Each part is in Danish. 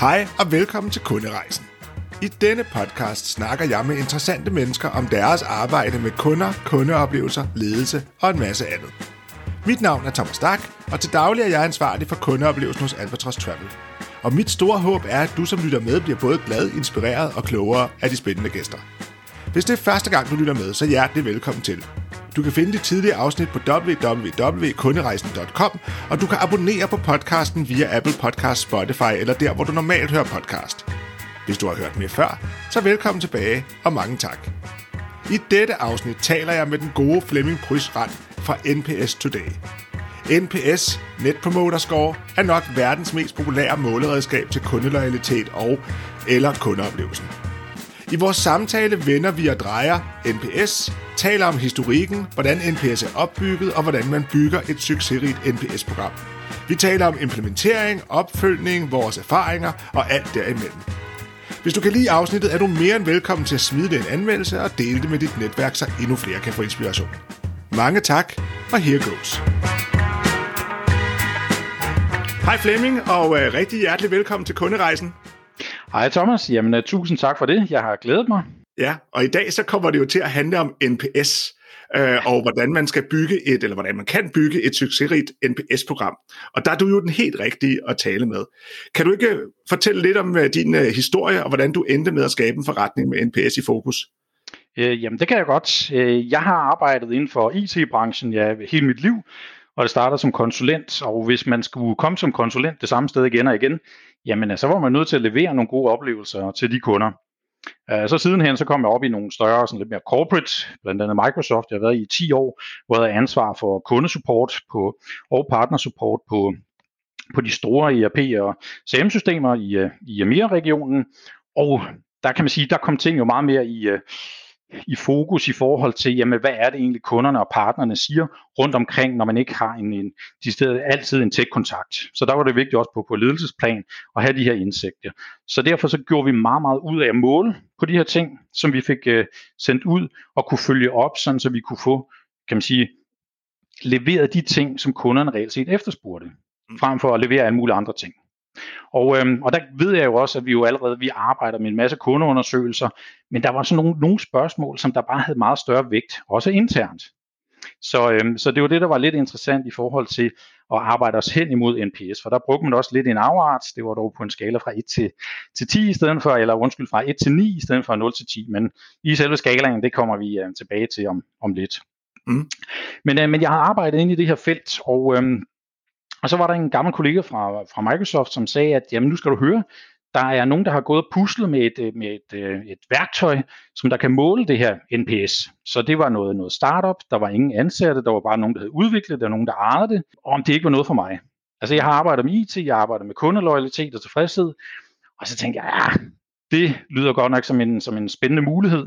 Hej og velkommen til Kunderejsen. I denne podcast snakker jeg med interessante mennesker om deres arbejde med kunder, kundeoplevelser, ledelse og en masse andet. Mit navn er Thomas Stark, og til daglig er jeg ansvarlig for kundeoplevelsen hos Albatros Travel. Og mit store håb er, at du som lytter med bliver både glad, inspireret og klogere af de spændende gæster. Hvis det er første gang, du lytter med, så hjertelig velkommen til. Du kan finde de tidligere afsnit på www.kunderejsen.com, og du kan abonnere på podcasten via Apple Podcast, Spotify eller der, hvor du normalt hører podcast. Hvis du har hørt mere før, så velkommen tilbage, og mange tak. I dette afsnit taler jeg med den gode Flemming Prysrand fra NPS Today. NPS, Net Promoter Score, er nok verdens mest populære måleredskab til kundeloyalitet og eller kundeoplevelsen. I vores samtale vender vi og drejer NPS, taler om historikken, hvordan NPS er opbygget og hvordan man bygger et succesrigt NPS-program. Vi taler om implementering, opfølgning, vores erfaringer og alt derimellem. Hvis du kan lide afsnittet, er du mere end velkommen til at smide det en anmeldelse og dele det med dit netværk, så endnu flere kan få inspiration. Mange tak, og here goes. Hej Flemming, og uh, rigtig hjertelig velkommen til Kunderejsen. Hej Thomas, jamen uh, tusind tak for det. Jeg har glædet mig. Ja, og i dag så kommer det jo til at handle om NPS, øh, og hvordan man skal bygge et, eller hvordan man kan bygge et succesrigt NPS-program. Og der er du jo den helt rigtige at tale med. Kan du ikke fortælle lidt om uh, din historie, og hvordan du endte med at skabe en forretning med NPS i fokus? Øh, jamen det kan jeg godt. Jeg har arbejdet inden for IT-branchen ja, hele mit liv, og det starter som konsulent, og hvis man skulle komme som konsulent det samme sted igen og igen, jamen øh, så var man nødt til at levere nogle gode oplevelser til de kunder. Øh, så sidenhen så kom jeg op i nogle større, sådan lidt mere corporate, blandt andet Microsoft. Jeg har været i 10 år, hvor jeg havde ansvar for kundesupport på, og partnersupport på, på de store ERP- og CM-systemer i, øh, i EMEA-regionen. Og der kan man sige, der kom ting jo meget mere i, i fokus i forhold til, jamen, hvad er det egentlig kunderne og partnerne siger rundt omkring, når man ikke har en, en de steder, altid en tæt-kontakt. Så der var det vigtigt også på, på ledelsesplan at have de her indsigter. Så derfor så gjorde vi meget, meget ud af at måle på de her ting, som vi fik uh, sendt ud og kunne følge op, sådan så vi kunne få, kan man sige, leveret de ting, som kunderne reelt set efterspurgte, mm. frem for at levere alle mulige andre ting. Og, øhm, og der ved jeg jo også, at vi jo allerede vi arbejder med en masse kundeundersøgelser, men der var så nogle, nogle spørgsmål, som der bare havde meget større vægt, også internt. Så, øhm, så det var det, der var lidt interessant i forhold til at arbejde os hen imod NPS, for der brugte man også lidt en afart, det var dog på en skala fra 1 til, til 10 i stedet for, eller undskyld, fra 1 til 9 i stedet for 0 til 10, men i selve skalaen, det kommer vi øh, tilbage til om, om lidt. Mm. Men, øh, men jeg har arbejdet ind i det her felt, og øhm, og så var der en gammel kollega fra, fra Microsoft, som sagde, at jamen, nu skal du høre, der er nogen, der har gået og puslet med et, med et, øh, et værktøj, som der kan måle det her NPS. Så det var noget, noget startup, der var ingen ansatte, der var bare nogen, der havde udviklet det, og nogen, der ejede det, og om det ikke var noget for mig. Altså jeg har arbejdet med IT, jeg arbejder med kundeloyalitet og tilfredshed, og så tænkte jeg, ja, det lyder godt nok som en, som en spændende mulighed.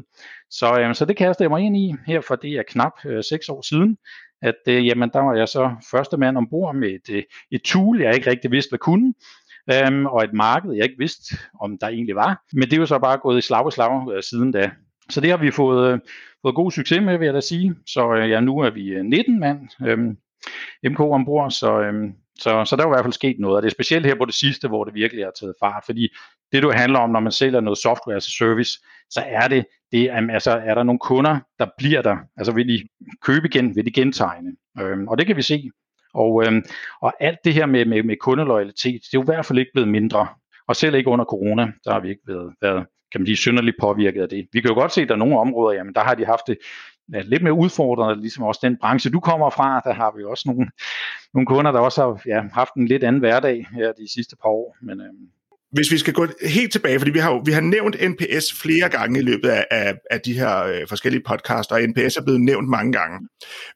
Så, øh, så det kaster jeg mig ind i her, for det er knap øh, seks år siden, at øh, jamen, der var jeg så første mand ombord med et, øh, et tool, jeg ikke rigtig vidste, hvad kunne, øhm, og et marked, jeg ikke vidste, om der egentlig var. Men det er jo så bare gået i slag og slag øh, siden da. Så det har vi fået, øh, fået god succes med, vil jeg da sige. Så øh, ja, nu er vi øh, 19 mand øhm, MK ombord, så, øhm, så, så der er i hvert fald sket noget, og det er specielt her på det sidste, hvor det virkelig har taget fart, fordi det du handler om, når man sælger noget software as a service, så er det, det altså, er der nogle kunder, der bliver der, altså vil de købe igen, vil de gentegne, øhm, og det kan vi se. Og, øhm, og alt det her med, med, med kundeloyalitet, det er jo i hvert fald ikke blevet mindre, og selv ikke under corona, der har vi ikke været, været kan man sige, synderligt påvirket af det. Vi kan jo godt se, at der er nogle områder, jamen der har de haft det ja, lidt mere udfordrende, ligesom også den branche, du kommer fra, der har vi også nogle, nogle kunder, der også har ja, haft en lidt anden hverdag her de sidste par år. Men, øhm, hvis vi skal gå helt tilbage, fordi vi har, vi har nævnt NPS flere gange i løbet af, af, af de her øh, forskellige podcaster, og NPS er blevet nævnt mange gange.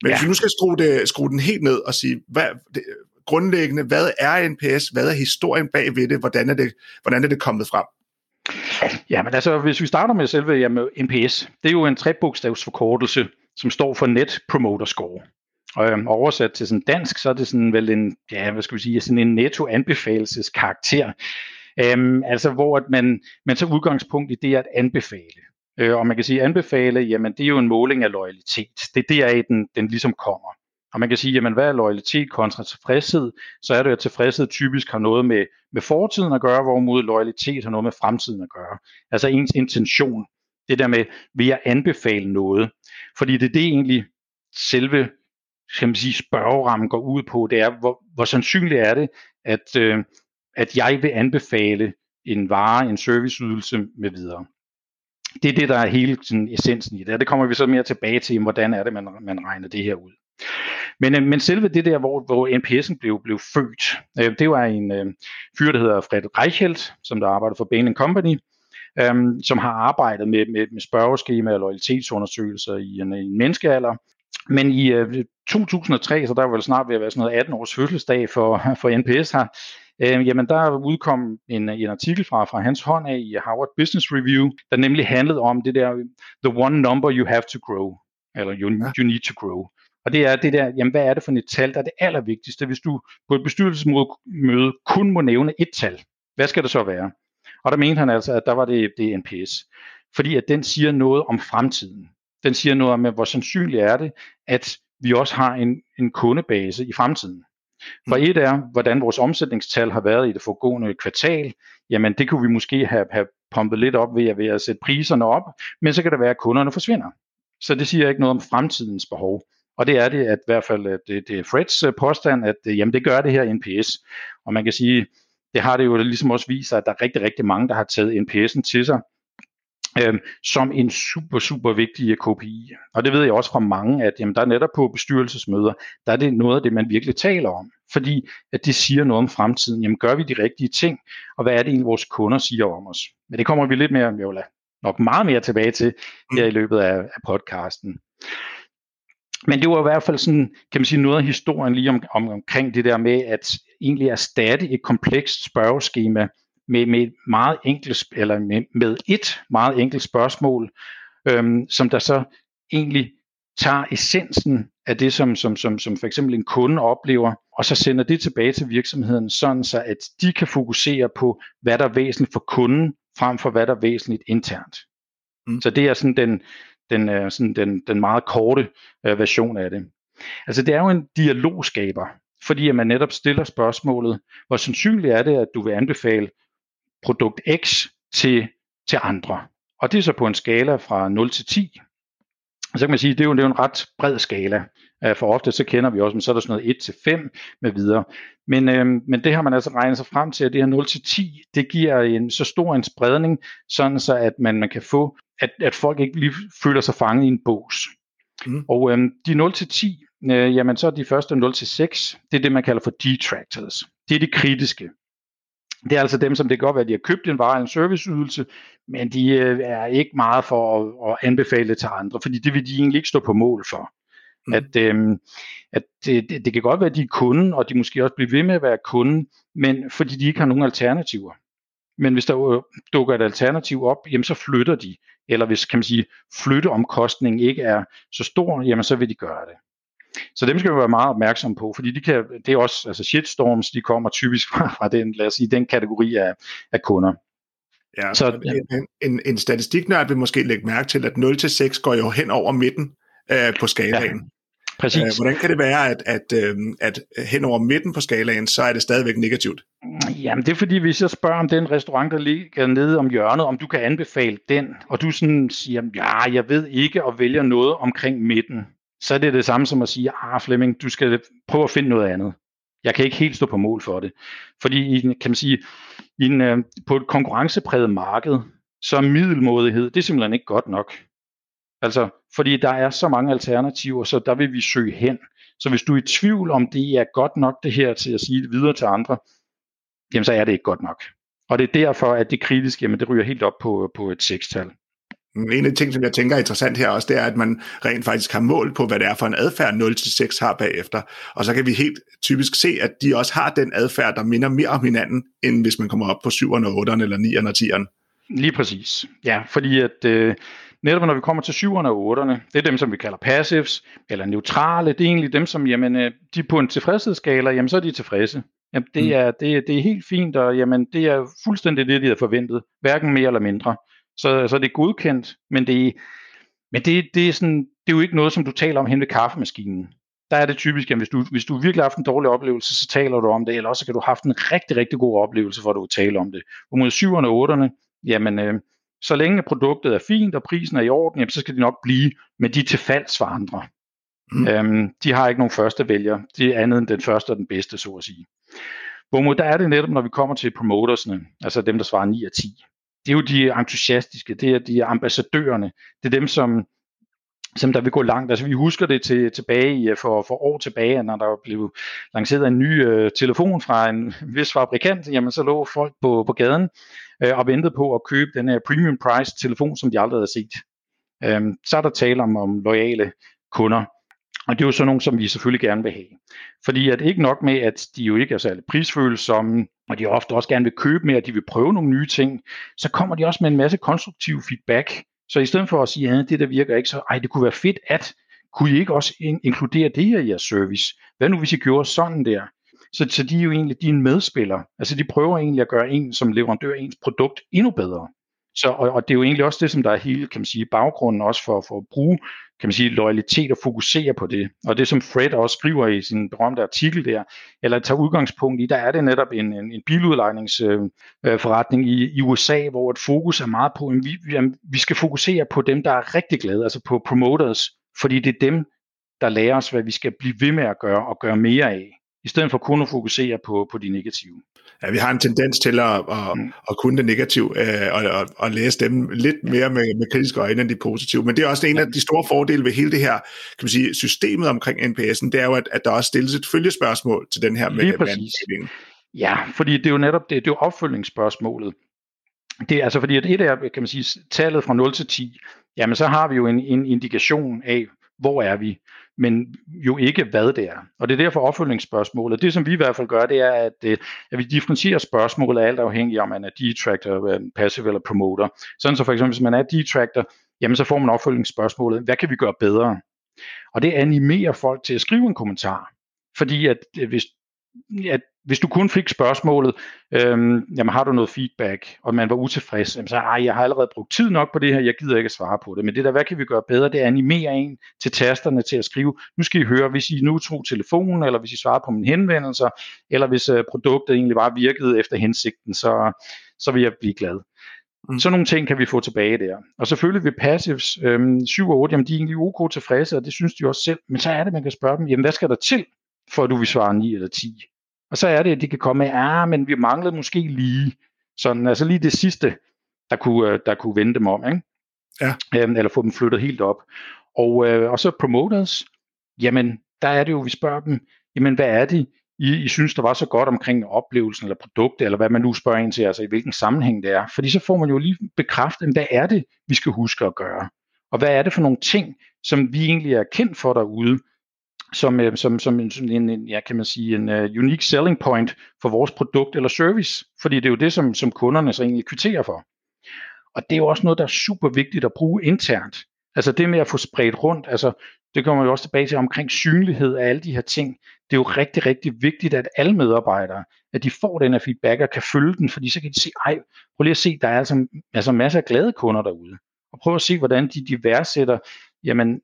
Men ja. hvis vi nu skal skrue, det, skrue den helt ned og sige, hvad, det, grundlæggende, hvad er NPS, hvad er historien bag ved det, hvordan er det, hvordan er det kommet frem? Ja, men altså, hvis vi starter med selve jamen, NPS, det er jo en trebogstavsforkortelse, som står for Net Promoter Score. Og øhm, oversat til sådan dansk, så er det sådan vel en, ja, hvad skal vi sige, sådan en netto anbefaleskarakter. Øhm, altså hvor at man, man tager udgangspunkt i det at anbefale. Øh, og man kan sige, at anbefale, jamen det er jo en måling af loyalitet. Det er deraf, den, den ligesom kommer. Og man kan sige, jamen hvad er loyalitet kontra tilfredshed? Så er det, at tilfredshed typisk har noget med, med fortiden at gøre, hvorimod loyalitet har noget med fremtiden at gøre. Altså ens intention. Det der med, vil jeg anbefale noget? Fordi det er det egentlig selve skal man sige, spørgerammen går ud på, det er, hvor, hvor sandsynligt er det, at, øh, at jeg vil anbefale en vare, en serviceydelse med videre. Det er det, der er hele sådan, essensen i det, og det kommer vi så mere tilbage til, hvordan er det, man, man regner det her ud. Men, øh, men selve det der, hvor, hvor NPS'en blev, blev født, øh, det var en øh, fyr, der hedder Fred Reichelt, som der arbejder for Bain Company, øh, som har arbejdet med, med, med spørgeskema og loyalitetsundersøgelser i en, en menneskealder. Men i øh, 2003, så der var vel snart ved at være sådan noget 18 års fødselsdag for, for NPS her, øh, jamen der udkom en, en artikel fra, fra hans hånd af i Harvard Business Review, der nemlig handlede om det der, the one number you have to grow, eller you, you need to grow. Og det er det der, jamen hvad er det for et tal, der er det allervigtigste, hvis du på et bestyrelsesmøde kun må nævne et tal. Hvad skal det så være? Og der mente han altså, at der var det, det NPS. Fordi at den siger noget om fremtiden. Den siger noget om, hvor sandsynligt er det, at vi også har en, en kundebase i fremtiden. For mm. et er, hvordan vores omsætningstal har været i det foregående kvartal. Jamen det kunne vi måske have, have pumpet lidt op ved at, ved at sætte priserne op, men så kan det være, at kunderne forsvinder. Så det siger ikke noget om fremtidens behov. Og det er det at i hvert fald, at det, det er Freds øh, påstand, at øh, jamen, det gør det her NPS. Og man kan sige, det har det jo ligesom også vist sig, at der er rigtig, rigtig mange, der har taget NPS'en til sig øh, som en super, super vigtig KPI. Og det ved jeg også fra mange, at jamen, der er netop på bestyrelsesmøder, der er det noget af det, man virkelig taler om. Fordi at det siger noget om fremtiden. Jamen gør vi de rigtige ting? Og hvad er det egentlig, vores kunder siger om os? Men det kommer vi lidt mere, jeg vil nok meget mere tilbage til her i løbet af, af podcasten. Men det var i hvert fald sådan, kan man sige, noget af historien lige om, om, omkring det der med, at egentlig erstatte et komplekst spørgeskema med, med meget enkelt, eller med, med et meget enkelt spørgsmål, øhm, som der så egentlig tager essensen af det, som, som, som, som for eksempel en kunde oplever, og så sender det tilbage til virksomheden, sådan så at de kan fokusere på, hvad der er væsentligt for kunden, frem for hvad der er væsentligt internt. Mm. Så det er sådan den, den, øh, sådan den, den meget korte uh, version af det. Altså det er jo en dialogskaber, fordi at man netop stiller spørgsmålet, hvor sandsynligt er det, at du vil anbefale produkt X til, til andre. Og det er så på en skala fra 0 til 10. Og så kan man sige, at det er jo, det er jo en ret bred skala. For ofte så kender vi også, men så er der sådan noget 1 til 5 med videre. Men, øh, men det har man altså regnet sig frem til, at det her 0 til 10, det giver en så stor en spredning, sådan så at man, man kan få, at, at folk ikke lige føler sig fanget i en bås. Mm. Og øh, de 0 til 10, øh, jamen så er de første 0 til 6, det er det, man kalder for detractors. Det er de kritiske. Det er altså dem, som det kan godt være, at de har købt en vare eller en serviceydelse, men de øh, er ikke meget for at, at anbefale det til andre, fordi det vil de egentlig ikke stå på mål for. Mm. At, øhm, at det, det, det kan godt være, at de er kunden, og de måske også bliver ved med at være kunden, men fordi de ikke har nogen alternativer. Men hvis der dukker et alternativ op, jamen så flytter de. Eller hvis kan man sige, flytteomkostningen ikke er så stor, jamen så vil de gøre det. Så dem skal vi være meget opmærksom på, fordi de kan, det er også, altså shitstorms, de kommer typisk fra, fra den, lad os sige, den kategori af, af kunder. Ja, så, ja. En, en, en statistiknørd vil måske lægge mærke til, at 0-6 går jo hen over midten øh, på skalaen. Ja. Præcis. Øh, hvordan kan det være, at, at, øh, at hen over midten på skalaen, så er det stadigvæk negativt? Jamen det er fordi, hvis jeg spørger om den restaurant, der ligger nede om hjørnet, om du kan anbefale den, og du sådan siger, ja, jeg ved ikke, og vælger noget omkring midten, så er det det samme som at sige, ah Flemming, du skal prøve at finde noget andet. Jeg kan ikke helt stå på mål for det. Fordi kan man sige, i en, øh, på et konkurrencepræget marked, så er middelmådighed, det er simpelthen ikke godt nok. Altså, fordi der er så mange alternativer, så der vil vi søge hen. Så hvis du er i tvivl om, det er godt nok det her til at sige det videre til andre, jamen så er det ikke godt nok. Og det er derfor, at det kritiske, jamen det ryger helt op på, øh, på et sekstal. En af de ting, som jeg tænker er interessant her også, det er, at man rent faktisk har mål på, hvad det er for en adfærd 0-6 har bagefter. Og så kan vi helt typisk se, at de også har den adfærd, der minder mere om hinanden, end hvis man kommer op på 7'erne, 8'erne eller 9'erne og 10'erne. Lige præcis. Ja, fordi at øh, netop når vi kommer til 7'erne og 8'erne, det er dem, som vi kalder passives, eller neutrale, det er egentlig dem, som jamen, øh, de er på en tilfredshedsskala, jamen så er de tilfredse. Jamen, det, mm. er, det, det er helt fint, og jamen, det er fuldstændig det, de havde forventet. Hverken mere eller mindre. Så, så det er godkendt, men det, men det, det, er sådan, det er jo ikke noget, som du taler om hen ved kaffemaskinen. der er det typisk, at hvis du, hvis du virkelig har haft en dårlig oplevelse, så taler du om det, eller også kan du have haft en rigtig, rigtig god oplevelse, hvor du taler om det. Hvor mod 7'erne og 8'erne, jamen, øh, så længe produktet er fint, og prisen er i orden, jamen, så skal de nok blive med de tilfalds for andre. Mm. Øhm, de har ikke nogen første vælger. Det er andet end den første og den bedste, så at sige. Hvorimod der er det netop, når vi kommer til promotersne, altså dem, der svarer 9 af 10. Det er jo de entusiastiske, det er de ambassadørerne, det er dem, som, som der vil gå langt. Altså vi husker det til, tilbage i, øh, for, for år tilbage, når der blev lanceret en ny øh, telefon fra en vis fabrikant, jamen så lå folk på, på gaden øh, og ventede på at købe den her premium price telefon, som de aldrig havde set. Øhm, så er der tale om, om lojale kunder. Og det er jo sådan nogle, som vi selvfølgelig gerne vil have. Fordi at ikke nok med, at de jo ikke er særlig prisfølsomme, og de ofte også gerne vil købe mere, og de vil prøve nogle nye ting, så kommer de også med en masse konstruktiv feedback. Så i stedet for at sige, at det der virker ikke, så ej, det kunne være fedt, at kunne I ikke også in- inkludere det her i jeres service? Hvad nu, hvis I gjorde sådan der? Så, så de er jo egentlig dine medspillere. Altså de prøver egentlig at gøre en som leverandør ens produkt endnu bedre. Så, og, og det er jo egentlig også det, som der er hele kan man sige, baggrunden også for, for at bruge kan man sige, loyalitet og fokusere på det. Og det, som Fred også skriver i sin berømte artikel der, eller tager udgangspunkt i, der er det netop en, en, en biludlejningsforretning øh, øh i, i USA, hvor et fokus er meget på, at vi, jamen, vi skal fokusere på dem, der er rigtig glade, altså på promoters, fordi det er dem, der lærer os, hvad vi skal blive ved med at gøre og gøre mere af i stedet for kun at fokusere på, på de negative. Ja, vi har en tendens til at, at, mm. at kunne det negative øh, og, og, og læse dem lidt mere med, med kritiske øjne end de positive. Men det er også en af de store fordele ved hele det her kan man sige, systemet omkring NPS'en, det er jo, at, at der også stilles et følgespørgsmål til den her med, med Ja, fordi det er jo netop det, det er jo opfølgningsspørgsmålet. Det er altså fordi, at et er, kan man sige, tallet fra 0 til 10, jamen så har vi jo en, en indikation af, hvor er vi, men jo ikke hvad det er. Og det er derfor opfølgningsspørgsmålet. Det som vi i hvert fald gør, det er, at, øh, at vi differentierer spørgsmålet alt afhængig om man er detractor, passive eller promoter. Sådan så for eksempel, hvis man er detractor, jamen så får man opfølgningsspørgsmålet, hvad kan vi gøre bedre? Og det animerer folk til at skrive en kommentar. Fordi at øh, hvis, at hvis du kun fik spørgsmålet, øhm, jamen har du noget feedback, og man var utilfreds, jamen så ej, jeg har allerede brugt tid nok på det her, jeg gider ikke at svare på det. Men det der, hvad kan vi gøre bedre, det er animere en til tasterne til at skrive, nu skal I høre, hvis I nu tog telefonen, eller hvis I svarer på mine henvendelser, eller hvis uh, produktet egentlig bare virkede efter hensigten, så, så vil jeg blive glad. Mm. Så nogle ting kan vi få tilbage der. Og selvfølgelig vil passives øhm, 7 og 8, jamen de er egentlig ok tilfredse, og det synes de også selv. Men så er det, man kan spørge dem, jamen hvad skal der til, for at du vil svare 9 eller 10? Og så er det, at de kan komme med, ah, men vi manglede måske lige, sådan, altså lige det sidste, der kunne, øh, der kunne vende dem om, ikke? Ja. Øhm, eller få dem flyttet helt op. Og, øh, og så promoters, jamen, der er det jo, vi spørger dem, jamen, hvad er det, I, I synes, der var så godt omkring oplevelsen eller produktet, eller hvad man nu spørger ind til, altså i hvilken sammenhæng det er. Fordi så får man jo lige bekræftet, hvad er det, vi skal huske at gøre? Og hvad er det for nogle ting, som vi egentlig er kendt for derude, som, øh, som, som en, en, en, ja, kan man sige, en uh, unique selling point for vores produkt eller service. Fordi det er jo det, som, som kunderne så egentlig kvitterer for. Og det er jo også noget, der er super vigtigt at bruge internt. Altså det med at få spredt rundt, altså det kommer jo også tilbage til omkring synlighed af alle de her ting. Det er jo rigtig, rigtig vigtigt, at alle medarbejdere, at de får den her feedback og kan følge den, fordi så kan de se, ej, prøv lige at se, der er altså, altså masser af glade kunder derude. Og prøv at se, hvordan de, de værdsætter, jamen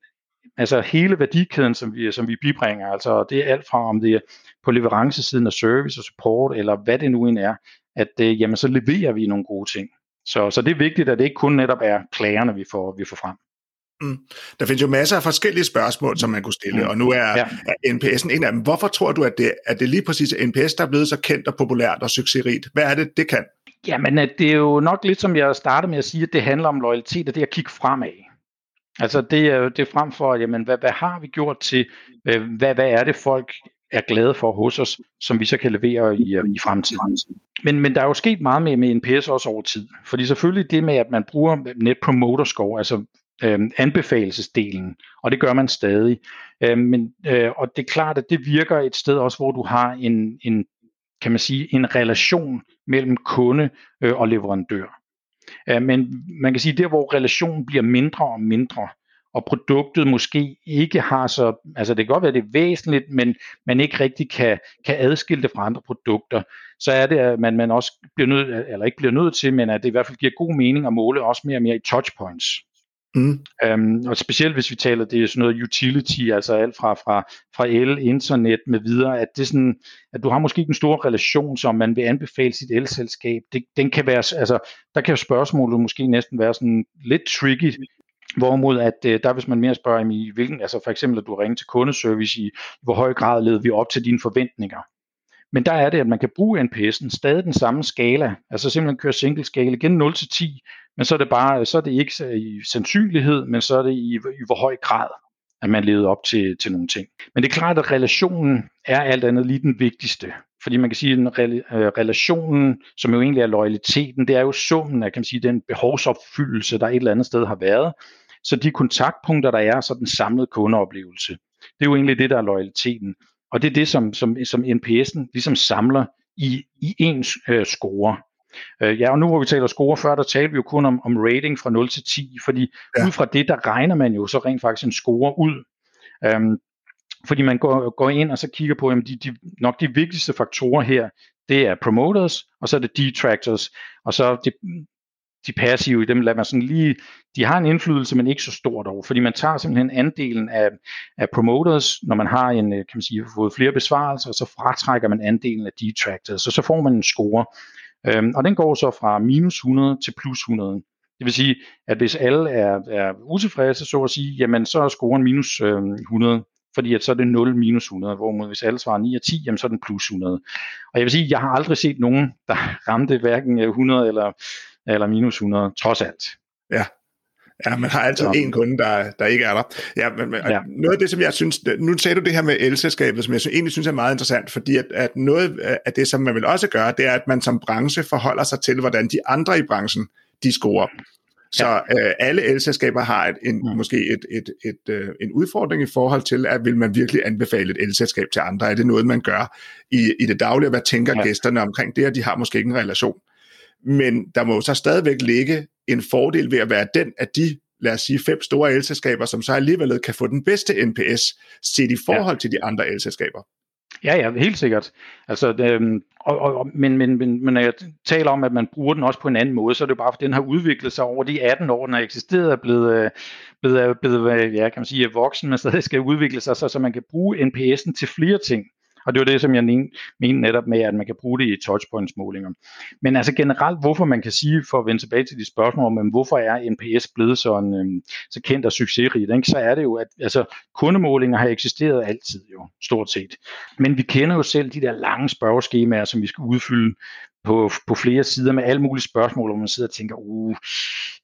altså hele værdikæden, som vi, som vi bibringer, altså det er alt fra om det er på leverancesiden af service og support, eller hvad det nu end er, at øh, jamen, så leverer vi nogle gode ting. Så, så det er vigtigt, at det ikke kun netop er klagerne, vi får, vi får frem. Mm. Der findes jo masser af forskellige spørgsmål, som man kunne stille, mm. og nu er, ja. er NPS'en en af dem. Hvorfor tror du, at det, at det lige præcis er NPS, der er blevet så kendt og populært og succesrigt? Hvad er det, det kan? Jamen, det er jo nok lidt som jeg startede med at sige, at det handler om loyalitet og det at kigge fremad. Altså det er jo det frem for, jamen hvad, hvad har vi gjort til, øh, hvad, hvad er det folk er glade for hos os, som vi så kan levere i, øh, i fremtiden. Men, men der er jo sket meget med, med NPS også over tid. Fordi selvfølgelig det med, at man bruger Net Promoter Score, altså øh, anbefalesdelen, og det gør man stadig. Øh, men, øh, og det er klart, at det virker et sted også, hvor du har en, en kan man sige, en relation mellem kunde øh, og leverandør. Øh, men man kan sige, der hvor relationen bliver mindre og mindre, og produktet måske ikke har så, altså det kan godt være, det er væsentligt, men man ikke rigtig kan, kan adskille det fra andre produkter, så er det, at man, man også bliver nødt, eller ikke bliver nødt til, men at det i hvert fald giver god mening at måle også mere og mere i touchpoints. Mm. Øhm, og specielt hvis vi taler, det er sådan noget utility, altså alt fra, fra, fra el, internet med videre, at det sådan, at du har måske ikke en stor relation, som man vil anbefale sit elselskab. Det, den kan være, altså, der kan spørgsmålet måske næsten være sådan lidt tricky, Hvorimod at øh, der hvis man mere spørger i hvilken, altså for eksempel at du ringer til kundeservice i, hvor høj grad leder vi op til dine forventninger. Men der er det, at man kan bruge NPS'en stadig den samme skala, altså simpelthen køre single skala igen 0 til 10, men så er det bare, så er det ikke øh, i sandsynlighed, men så er det i, i hvor høj grad, at man levede op til, til nogle ting. Men det er klart, at relationen er alt andet lige den vigtigste. Fordi man kan sige, at øh, relationen, som jo egentlig er loyaliteten, det er jo summen af kan man sige, den behovsopfyldelse, der et eller andet sted har været. Så de kontaktpunkter, der er, så den samlede kundeoplevelse. Det er jo egentlig det, der er loyaliteten. Og det er det, som, som, som NPS'en ligesom samler i, i ens øh, score. Øh, ja, og nu hvor vi taler score før, der taler vi jo kun om, om rating fra 0 til 10, fordi ja. ud fra det, der regner man jo så rent faktisk en score ud. Øhm, fordi man går, går ind og så kigger på, at de, de, nok de vigtigste faktorer her, det er promoters, og så er det detractors, og så det, de passive, dem lader man sådan lige, de har en indflydelse, men ikke så stor dog, fordi man tager simpelthen andelen af, af promoters, når man har en, kan man sige, fået flere besvarelser, så fratrækker man andelen af detractors, så så får man en score. Øhm, og den går så fra minus 100 til plus 100. Det vil sige, at hvis alle er, er utilfredse, så at sige, jamen så er scoren minus øh, 100 fordi at så er det 0 minus 100, hvorimod hvis alle svarer 9 og 10, jamen så er den plus 100. Og jeg vil sige, jeg har aldrig set nogen, der ramte hverken 100 eller, eller minus 100, trods alt. Ja, Ja, man har altid en kunde, der, der ikke er der. Ja, men, men ja. noget af det, som jeg synes, nu sagde du det her med elselskabet, som jeg egentlig synes er meget interessant, fordi at, at noget af det, som man vil også gøre, det er, at man som branche forholder sig til, hvordan de andre i branchen, de scorer. Så ja. øh, alle elselskaber har et, en, mm. måske et, et, et, et, øh, en udfordring i forhold til, at vil man virkelig anbefale et elselskab til andre? Er det noget, man gør i, i det daglige? Hvad tænker ja. gæsterne omkring det, og de har måske ikke en relation? Men der må jo så stadigvæk ligge en fordel ved at være den, at de lad os sige, fem store elselskaber, som så alligevel kan få den bedste NPS set i forhold ja. til de andre elselskaber. Ja, ja, helt sikkert. Altså, det, og, og, men, men, men, men når jeg taler om, at man bruger den også på en anden måde, så er det bare, for den har udviklet sig over de 18 år, den har eksisteret, er blevet, blevet, blevet ja, kan man sige, voksen, men stadig skal udvikle sig, så, så man kan bruge NPS'en til flere ting. Og det var det, som jeg mente netop med, at man kan bruge det i touchpoints-målinger. Men altså generelt, hvorfor man kan sige, for at vende tilbage til de spørgsmål, men hvorfor er NPS blevet sådan, øh, så kendt og succesrigt, ikke? så er det jo, at altså, kundemålinger har eksisteret altid jo, stort set. Men vi kender jo selv de der lange spørgeskemaer, som vi skal udfylde på, på flere sider med alle mulige spørgsmål, hvor man sidder og tænker, uh,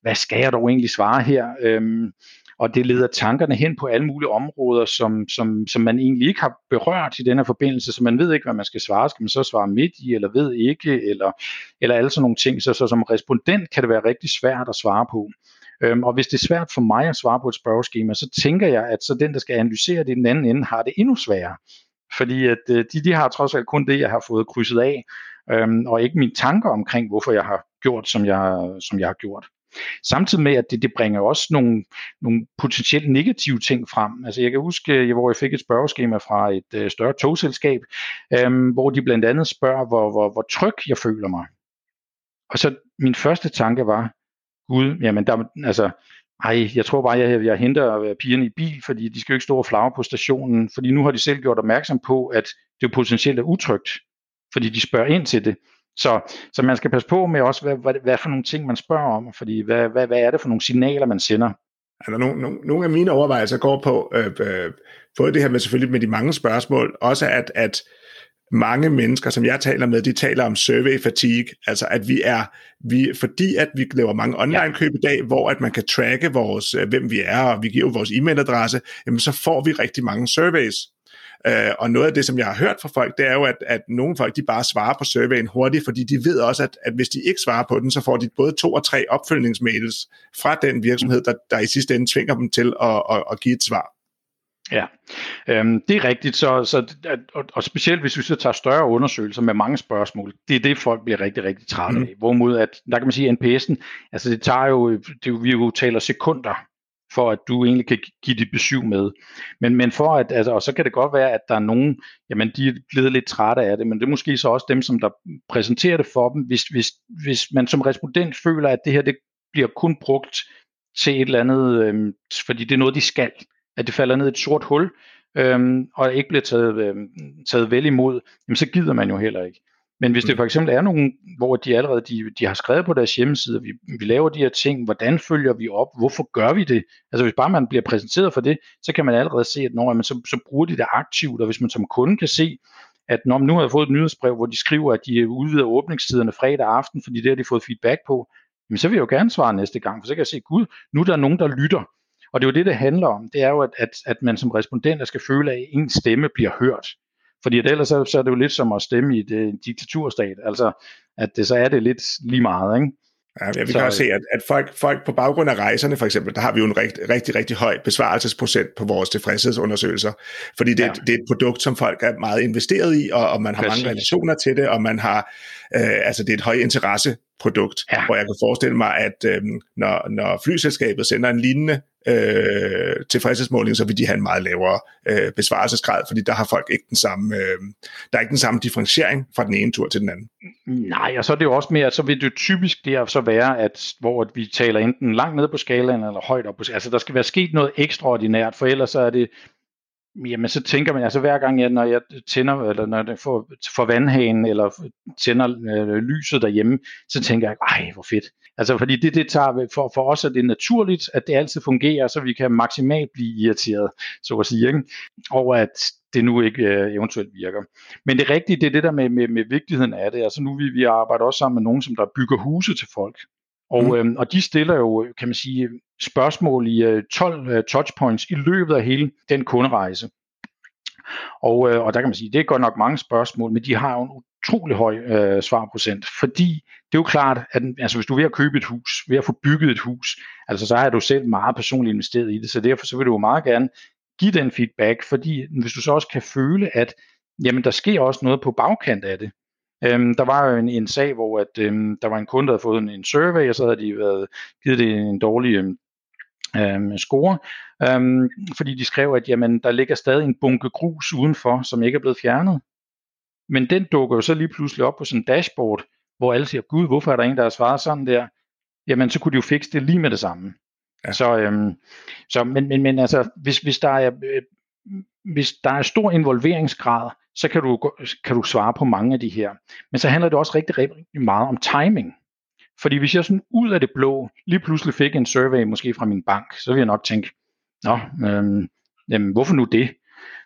hvad skal jeg dog egentlig svare her? Øhm, og det leder tankerne hen på alle mulige områder, som, som, som man egentlig ikke har berørt i denne forbindelse, så man ved ikke, hvad man skal svare. Skal man så svare midt i, eller ved ikke, eller, eller alle sådan nogle ting. Så, så som respondent kan det være rigtig svært at svare på. Øhm, og hvis det er svært for mig at svare på et spørgeskema, så tænker jeg, at så den, der skal analysere det i den anden ende, har det endnu sværere. Fordi at, øh, de, de har trods alt kun det, jeg har fået krydset af, øhm, og ikke mine tanker omkring, hvorfor jeg har gjort, som jeg, som jeg har gjort. Samtidig med, at det, det bringer også nogle, nogle potentielt negative ting frem. Altså jeg kan huske, øh, hvor jeg fik et spørgeskema fra et øh, større togselskab, øh, hvor de blandt andet spørger, hvor, hvor, hvor tryg jeg føler mig. Og så min første tanke var, gud, jamen der, altså, ej, jeg tror bare, jeg, jeg henter øh, pigerne i bil, fordi de skal jo ikke stå og flagre på stationen, fordi nu har de selv gjort opmærksom på, at det potentielt er utrygt, fordi de spørger ind til det. Så, så man skal passe på med også, hvad, hvad, hvad for nogle ting man spørger om, fordi hvad, hvad, hvad er det for nogle signaler, man sender? Altså, nogle, nogle, nogle af mine overvejelser går på, øh, øh, både det her med selvfølgelig med de mange spørgsmål, også at, at mange mennesker, som jeg taler med, de taler om survey fatigue, altså at vi er, vi, fordi at vi laver mange online køb i dag, hvor at man kan tracke vores, øh, hvem vi er, og vi giver vores e-mailadresse, jamen så får vi rigtig mange surveys. Øh, og noget af det, som jeg har hørt fra folk, det er jo, at, at nogle folk, de bare svarer på surveyen hurtigt, fordi de ved også, at, at hvis de ikke svarer på den, så får de både to og tre opfølgningsmails fra den virksomhed, der, der i sidste ende tvinger dem til at, at, at give et svar. Ja, øhm, det er rigtigt, så, så, og, og specielt hvis vi så tager større undersøgelser med mange spørgsmål, det er det, folk bliver rigtig, rigtig trætte mm. af. Hvorimod, at der kan man sige, at NPS'en, altså det tager jo, det, vi jo taler sekunder for at du egentlig kan give dit besøg med. Men, men for at, altså, og så kan det godt være, at der er nogen, jamen de er blevet lidt trætte af det, men det er måske så også dem, som der præsenterer det for dem, hvis, hvis, hvis man som respondent føler, at det her det bliver kun brugt til et eller andet, øhm, fordi det er noget, de skal. At det falder ned i et sort hul, øhm, og ikke bliver taget, øhm, taget vel imod, jamen så gider man jo heller ikke. Men hvis det mm. for eksempel er nogen, hvor de allerede de, de har skrevet på deres hjemmeside, vi, vi laver de her ting, hvordan følger vi op, hvorfor gør vi det? Altså hvis bare man bliver præsenteret for det, så kan man allerede se, at når man så, så bruger de det aktivt, og hvis man som kunde kan se, at når man nu har fået et nyhedsbrev, hvor de skriver, at de udvider åbningstiderne fredag aften, fordi det har de fået feedback på, men så vil jeg jo gerne svare næste gang, for så kan jeg se, gud, nu er der nogen, der lytter. Og det er jo det, det handler om. Det er jo, at, at, at man som respondent skal føle, at ens stemme bliver hørt. Fordi at ellers så, så er det jo lidt som at stemme i et uh, diktaturstat. Altså, at det, så er det lidt lige meget, ikke? Ja, vi kan også se, at, at folk, folk på baggrund af rejserne for eksempel, der har vi jo en rigtig, rigtig, rigtig høj besvarelsesprocent på vores tilfredshedsundersøgelser, fordi det, ja. det er et produkt, som folk er meget investeret i, og, og man har Præcis. mange relationer til det, og man har, øh, altså det er et høj interesse produkt, ja. hvor jeg kan forestille mig, at øh, når, når flyselskabet sender en lignende øh, tilfredshedsmåling, så vil de have en meget lavere øh, besvarelsesgrad, fordi der har folk ikke den samme, øh, der er ikke den samme differentiering fra den ene tur til den anden. Nej, og så er det jo også mere, så vil det typisk der så være, at hvor vi taler enten langt ned på skalaen eller højt op på Altså der skal være sket noget ekstraordinært, for ellers så er det Jamen, så tænker man, altså hver gang, jeg, når jeg tænder, eller når jeg får, får vandhanen, eller tænder øh, lyset derhjemme, så tænker jeg, ej, hvor fedt. Altså, fordi det, det tager, for, for os er det naturligt, at det altid fungerer, så vi kan maksimalt blive irriteret, så at sige, ikke? over at det nu ikke øh, eventuelt virker. Men det rigtige, det er det der med, med, med vigtigheden af det. Altså nu vi, vi arbejder også sammen med nogen, som der bygger huse til folk. Mm. Og, mm. øhm, og de stiller jo, kan man sige, spørgsmål i øh, 12 øh, touchpoints i løbet af hele den kunderejse. Og, øh, og der kan man sige, det er godt nok mange spørgsmål, men de har jo en utrolig høj øh, svarprocent, fordi det er jo klart, at altså, hvis du er ved at købe et hus, ved at få bygget et hus, altså så har du selv meget personligt investeret i det, så derfor så vil du jo meget gerne give den feedback, fordi hvis du så også kan føle, at jamen, der sker også noget på bagkant af det, Øhm, der var jo en, en sag, hvor at, øhm, der var en kunde, der havde fået en, en survey, og så havde de været, givet det en dårlig øhm, øhm, score, øhm, fordi de skrev, at jamen, der ligger stadig en bunke grus udenfor, som ikke er blevet fjernet. Men den dukker jo så lige pludselig op på sådan en dashboard, hvor alle siger, gud, hvorfor er der ingen, der har svaret sådan der? Jamen, så kunne de jo fikse det lige med det samme. Ja. Så, øhm, så men, men, men altså, hvis, hvis der er øh, hvis der er stor involveringsgrad, så kan du, kan du svare på mange af de her. Men så handler det også rigtig, rigtig meget om timing. Fordi hvis jeg sådan ud af det blå lige pludselig fik en survey måske fra min bank, så vil jeg nok tænke, nå, øhm, jamen, hvorfor nu det?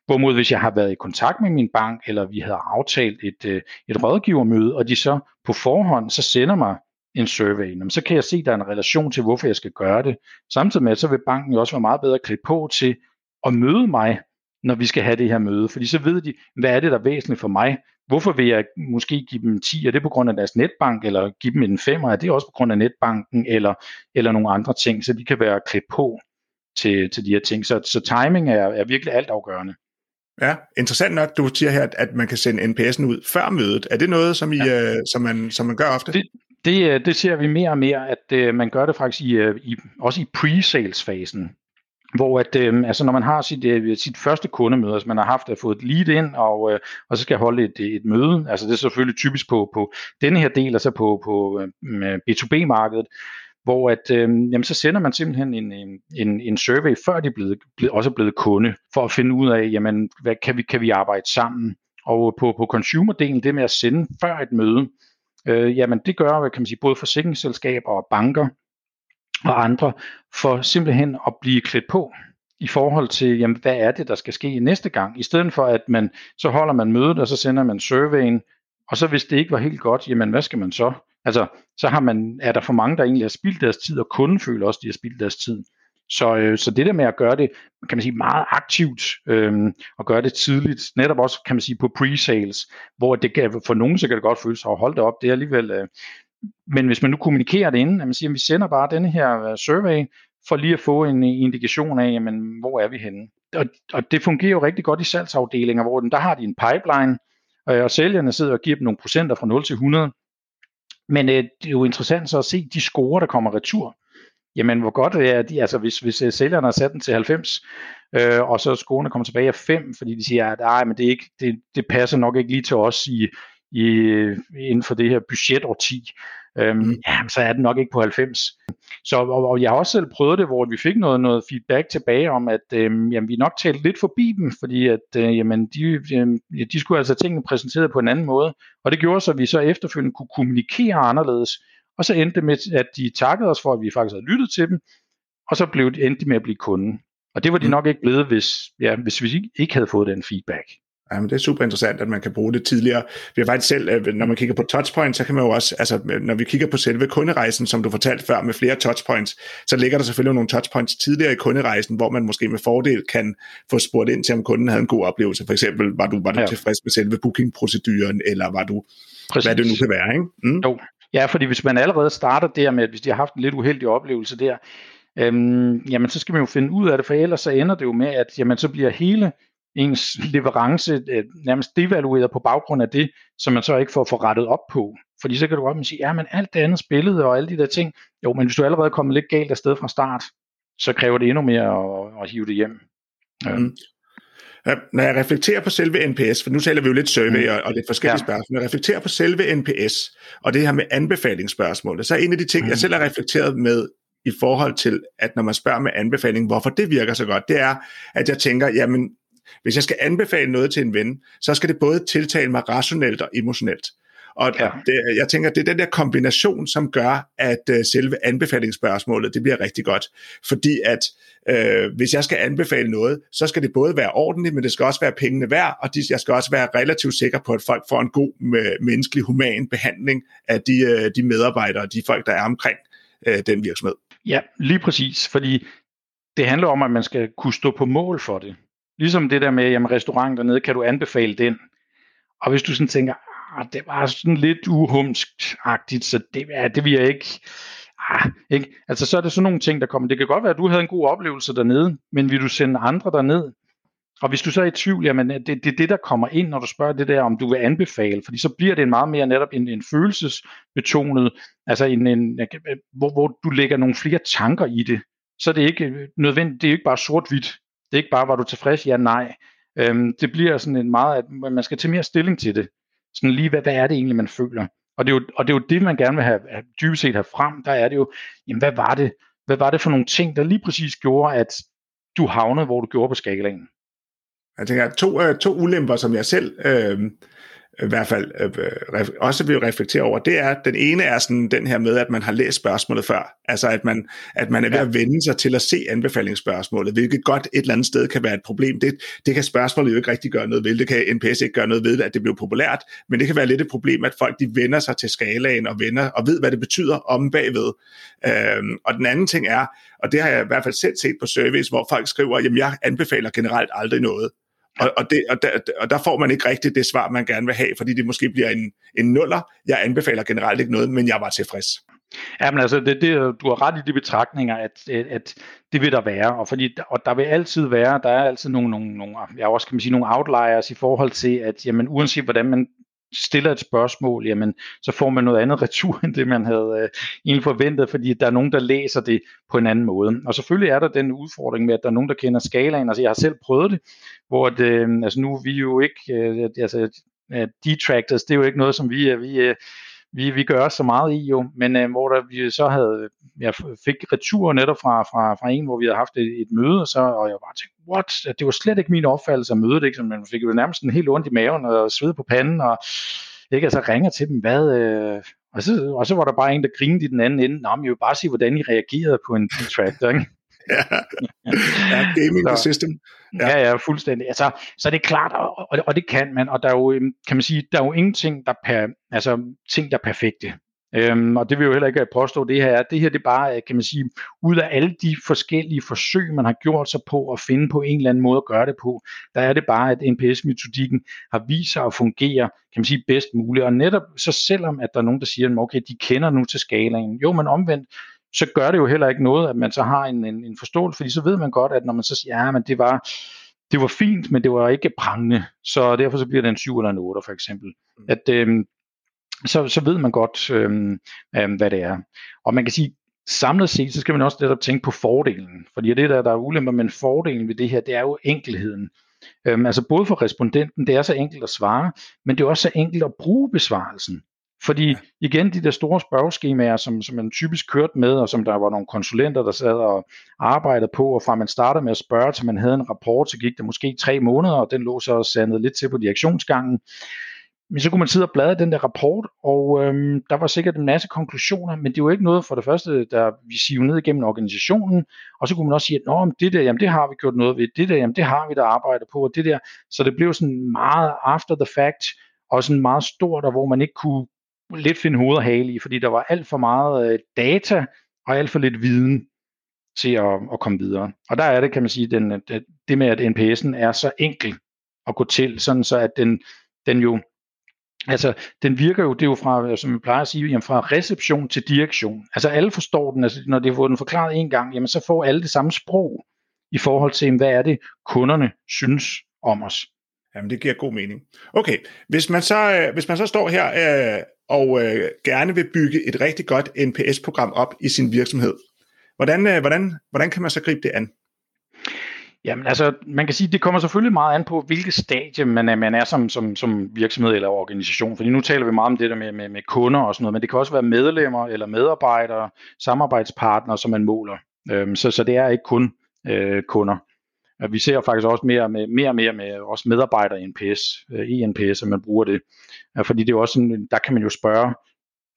Hvorimod hvis jeg har været i kontakt med min bank, eller vi havde aftalt et, øh, et rådgivermøde, og de så på forhånd så sender mig en survey, jamen, så kan jeg se, at der er en relation til, hvorfor jeg skal gøre det. Samtidig med, så vil banken jo også være meget bedre klædt på til at møde mig når vi skal have det her møde. Fordi så ved de, hvad er det, der er væsentligt for mig? Hvorfor vil jeg måske give dem 10? Er det på grund af deres netbank, eller give dem en 5? Er det også på grund af netbanken, eller, eller nogle andre ting, så de kan være klædt på til, til de her ting. Så, så timing er, er virkelig altafgørende. Ja, interessant nok, du siger her, at man kan sende NPS'en ud før mødet. Er det noget, som, I, ja. øh, som, man, som man gør ofte? Det, det, øh, det ser vi mere og mere, at øh, man gør det faktisk i, øh, i, også i pre-sales-fasen hvor at, øh, altså når man har sit, øh, sit første kundemøde, altså man har haft øh, at få et lead ind, og, øh, og så skal holde et, et møde, altså det er selvfølgelig typisk på, på denne her del, altså på, på øh, B2B-markedet, hvor at, øh, jamen så sender man simpelthen en, en, en survey, før de er blevet, blevet, også er blevet kunde, for at finde ud af, jamen, hvad kan vi, kan vi arbejde sammen? Og øh, på, på consumer-delen, det med at sende før et møde, øh, jamen det gør, kan man sige, både forsikringsselskaber og banker, og andre, for simpelthen at blive klædt på i forhold til, jamen, hvad er det, der skal ske næste gang, i stedet for at man, så holder man mødet, og så sender man surveyen, og så hvis det ikke var helt godt, jamen hvad skal man så? Altså, så har man, er der for mange, der egentlig har spildt deres tid, og kunden føler også, at de har spildt deres tid. Så, øh, så det der med at gøre det, kan man sige, meget aktivt, øh, og gøre det tidligt, netop også, kan man sige, på pre-sales, hvor det kan, for nogen så kan det godt føles, at holde det op, det er alligevel, øh, men hvis man nu kommunikerer det inden, at man siger, at vi sender bare denne her øh, survey, for lige at få en øh, indikation af, jamen, hvor er vi henne. Og, og det fungerer jo rigtig godt i salgsafdelinger, hvor den, der har de en pipeline, øh, og sælgerne sidder og giver dem nogle procenter fra 0 til 100. Men øh, det er jo interessant så at se de score, der kommer retur. Jamen, hvor godt er de, altså hvis, hvis øh, sælgerne har sat den til 90, øh, og så scorene kommer tilbage af 5, fordi de siger, at nej, men det, er ikke, det, det passer nok ikke lige til os i, i, inden for det her budgetårti, øhm, mm. ja, så er den nok ikke på 90. Så, og, og jeg har også selv prøvet det, hvor vi fik noget, noget feedback tilbage om, at øhm, jamen, vi nok talte lidt forbi dem, fordi at, øh, jamen, de, øh, de skulle altså tingene præsenteret på en anden måde. Og det gjorde så, at vi så efterfølgende kunne kommunikere anderledes. Og så endte det med, at de takkede os for, at vi faktisk havde lyttet til dem, og så blev de, endte med at blive kunden. Og det var de mm. nok ikke blevet, hvis, ja, hvis vi ikke havde fået den feedback. Ja, men det er super interessant, at man kan bruge det tidligere. Vi har faktisk selv, øh, når man kigger på touchpoints, så kan man jo også, altså når vi kigger på selve kunderejsen, som du fortalte før, med flere touchpoints, så ligger der selvfølgelig nogle touchpoints tidligere i kunderejsen, hvor man måske med fordel kan få spurgt ind til, om kunden havde en god oplevelse. For eksempel, var du, var du ja. tilfreds med selve bookingproceduren, eller var du, Præcis. hvad det nu kan være, ikke? Mm? Jo, ja, fordi hvis man allerede starter der med, at hvis de har haft en lidt uheldig oplevelse der, øhm, jamen så skal man jo finde ud af det, for ellers så ender det jo med, at jamen, så bliver hele ens leverance øh, nærmest devalueret på baggrund af det, som man så ikke får forrettet op på. Fordi så kan du godt sige, ja, men alt det andet spillet og alle de der ting, jo, men hvis du allerede er kommet lidt galt afsted fra start, så kræver det endnu mere at, at hive det hjem. Mm. Ja, når jeg reflekterer på selve NPS, for nu taler vi jo lidt survey mm. og, og lidt forskellige ja. spørgsmål, når jeg reflekterer på selve NPS og det her med anbefalingsspørgsmålet, så er en af de ting, mm. jeg selv har reflekteret med i forhold til, at når man spørger med anbefaling, hvorfor det virker så godt, det er, at jeg tænker, jamen hvis jeg skal anbefale noget til en ven, så skal det både tiltale mig rationelt og emotionelt. Og ja. det, jeg tænker, det er den der kombination, som gør, at uh, selve anbefalingsspørgsmålet, det bliver rigtig godt. Fordi at uh, hvis jeg skal anbefale noget, så skal det både være ordentligt, men det skal også være pengene værd, og de, jeg skal også være relativt sikker på, at folk får en god med, menneskelig, human behandling af de, uh, de medarbejdere og de folk, der er omkring uh, den virksomhed. Ja, lige præcis, fordi det handler om, at man skal kunne stå på mål for det. Ligesom det der med, jamen restaurant dernede, kan du anbefale den? Og hvis du sådan tænker, ah, det var sådan lidt uhumsk-agtigt, så det, ja, det vil jeg ikke, ah, ikke? Altså så er det sådan nogle ting, der kommer. Det kan godt være, at du havde en god oplevelse dernede, men vil du sende andre derned? Og hvis du så er i tvivl, jamen det, det er det, der kommer ind, når du spørger det der, om du vil anbefale, fordi så bliver det en meget mere netop en, en følelsesbetonet, altså en, en, hvor, hvor du lægger nogle flere tanker i det. Så er det ikke øh, nødvendigt, det er ikke bare sort-hvidt. Det er ikke bare, var du tilfreds? Ja, nej. Øhm, det bliver sådan en meget, at man skal tage mere stilling til det. Sådan lige, hvad, hvad er det egentlig, man føler? Og det, er jo, og det er jo det, man gerne vil have, have dybest set have frem. Der er det jo, jamen, hvad var det? Hvad var det for nogle ting, der lige præcis gjorde, at du havnede, hvor du gjorde på skalaen? Jeg tænker, to, øh, to ulemper, som jeg selv øh, i hvert fald øh, også vil reflektere over, det er, den ene er sådan den her med, at man har læst spørgsmålet før. Altså at man, at man er ved ja. at vende sig til at se anbefalingsspørgsmålet, hvilket godt et eller andet sted kan være et problem. Det, det kan spørgsmålet jo ikke rigtig gøre noget ved. Det kan NPS ikke gøre noget ved, at det bliver populært, men det kan være lidt et problem, at folk de vender sig til skalaen og vender og ved, hvad det betyder om bagved. Øhm, og den anden ting er, og det har jeg i hvert fald selv set på service, hvor folk skriver, jamen jeg anbefaler generelt aldrig noget. Og, og, det, og, der, og der får man ikke rigtigt det svar, man gerne vil have, fordi det måske bliver en, en nuller. Jeg anbefaler generelt ikke noget, men jeg var tilfreds. Ja, men altså, det, det, du har ret i de betragtninger, at, at det vil der være, og, fordi, og der vil altid være, der er altid nogle, nogle, nogle jeg også kan man sige, nogle outliers i forhold til, at jamen, uanset hvordan man stiller et spørgsmål, jamen, så får man noget andet retur, end det man havde øh, egentlig forventet, fordi der er nogen, der læser det på en anden måde. Og selvfølgelig er der den udfordring med, at der er nogen, der kender skalaen. Altså, jeg har selv prøvet det, hvor det, øh, altså, nu er vi jo ikke, øh, altså, detractors, det er jo ikke noget, som vi, vi, øh, vi, vi gør så meget i jo, men øh, hvor der, vi så havde, jeg fik retur netop fra, fra, fra en, hvor vi havde haft et, et møde, og, så, og jeg bare tænkte, what? Det var slet ikke min opfattelse af mødet, ikke? Så man fik jo nærmest en helt ondt i maven og sved på panden, og ikke? Altså ringer til dem, hvad, øh, og, så, og så var der bare en, der grinede i den anden ende, Nå, men jeg vil bare sige, hvordan I reagerede på en track. ikke? ja. ja, gaming så, system. Ja. ja, ja, fuldstændig. Altså, så det er klart, og, og, og det kan man, og der er jo, øhm, kan man sige, der er jo ingenting, der per, altså, ting, der er perfekte. Øhm, og det vil jo heller ikke påstå, det her er. Det her det er bare, kan man sige, ud af alle de forskellige forsøg, man har gjort sig på at finde på en eller anden måde at gøre det på, der er det bare, at NPS-metodikken har vist sig at fungere, kan man sige, bedst muligt. Og netop så selvom, at der er nogen, der siger, okay, de kender nu til skalaen, jo, men omvendt, så gør det jo heller ikke noget, at man så har en, en, en forståelse, fordi så ved man godt, at når man så siger, ja, men det var, det var fint, men det var ikke prangende, så derfor så bliver det en 7 eller en 8 for eksempel. Mm. At, øhm, så, så ved man godt, øhm, øhm, hvad det er. Og man kan sige, samlet set, så skal man også netop tænke på fordelen, fordi det der, der er ulemper, men fordelen ved det her, det er jo enkelheden. Øhm, altså både for respondenten, det er så enkelt at svare, men det er også så enkelt at bruge besvarelsen. Fordi igen, de der store spørgeskemaer, som, som man typisk kørte med, og som der var nogle konsulenter, der sad og arbejdede på, og fra man startede med at spørge, til man havde en rapport, så gik det måske tre måneder, og den lå så sandet lidt til på direktionsgangen. Men så kunne man sidde og bladre den der rapport, og øhm, der var sikkert en masse konklusioner, men det var ikke noget for det første, der vi siver ned igennem organisationen, og så kunne man også sige, at Nå, det der, jamen det har vi gjort noget ved, det der, jamen det har vi der arbejdet på, og det der, så det blev sådan meget after the fact, og sådan meget stort, og hvor man ikke kunne lidt finde hoved og hale i, fordi der var alt for meget øh, data og alt for lidt viden til at, at komme videre. Og der er det, kan man sige, den, øh, det, det med, at NPS'en er så enkel at gå til, sådan så at den, den jo, altså den virker jo, det er jo fra, som jeg plejer at sige, jamen fra reception til direktion. Altså alle forstår den, altså når det får den forklaret en gang, jamen så får alle det samme sprog i forhold til, hvad er det kunderne synes om os. Jamen, det giver god mening. Okay, hvis man så, øh, hvis man så står her øh, og øh, gerne vil bygge et rigtig godt NPS-program op i sin virksomhed, hvordan, øh, hvordan, hvordan kan man så gribe det an? Jamen altså, man kan sige, det kommer selvfølgelig meget an på, hvilket stadie man er, man er som, som, som virksomhed eller organisation. Fordi nu taler vi meget om det der med, med, med kunder og sådan noget, men det kan også være medlemmer eller medarbejdere, samarbejdspartnere, som man måler. Øhm, så, så det er ikke kun øh, kunder. Vi ser faktisk også mere, med, mere og mere med også medarbejdere i NPS, øh, i NPS, at man bruger det. Fordi det er også sådan, der kan man jo spørge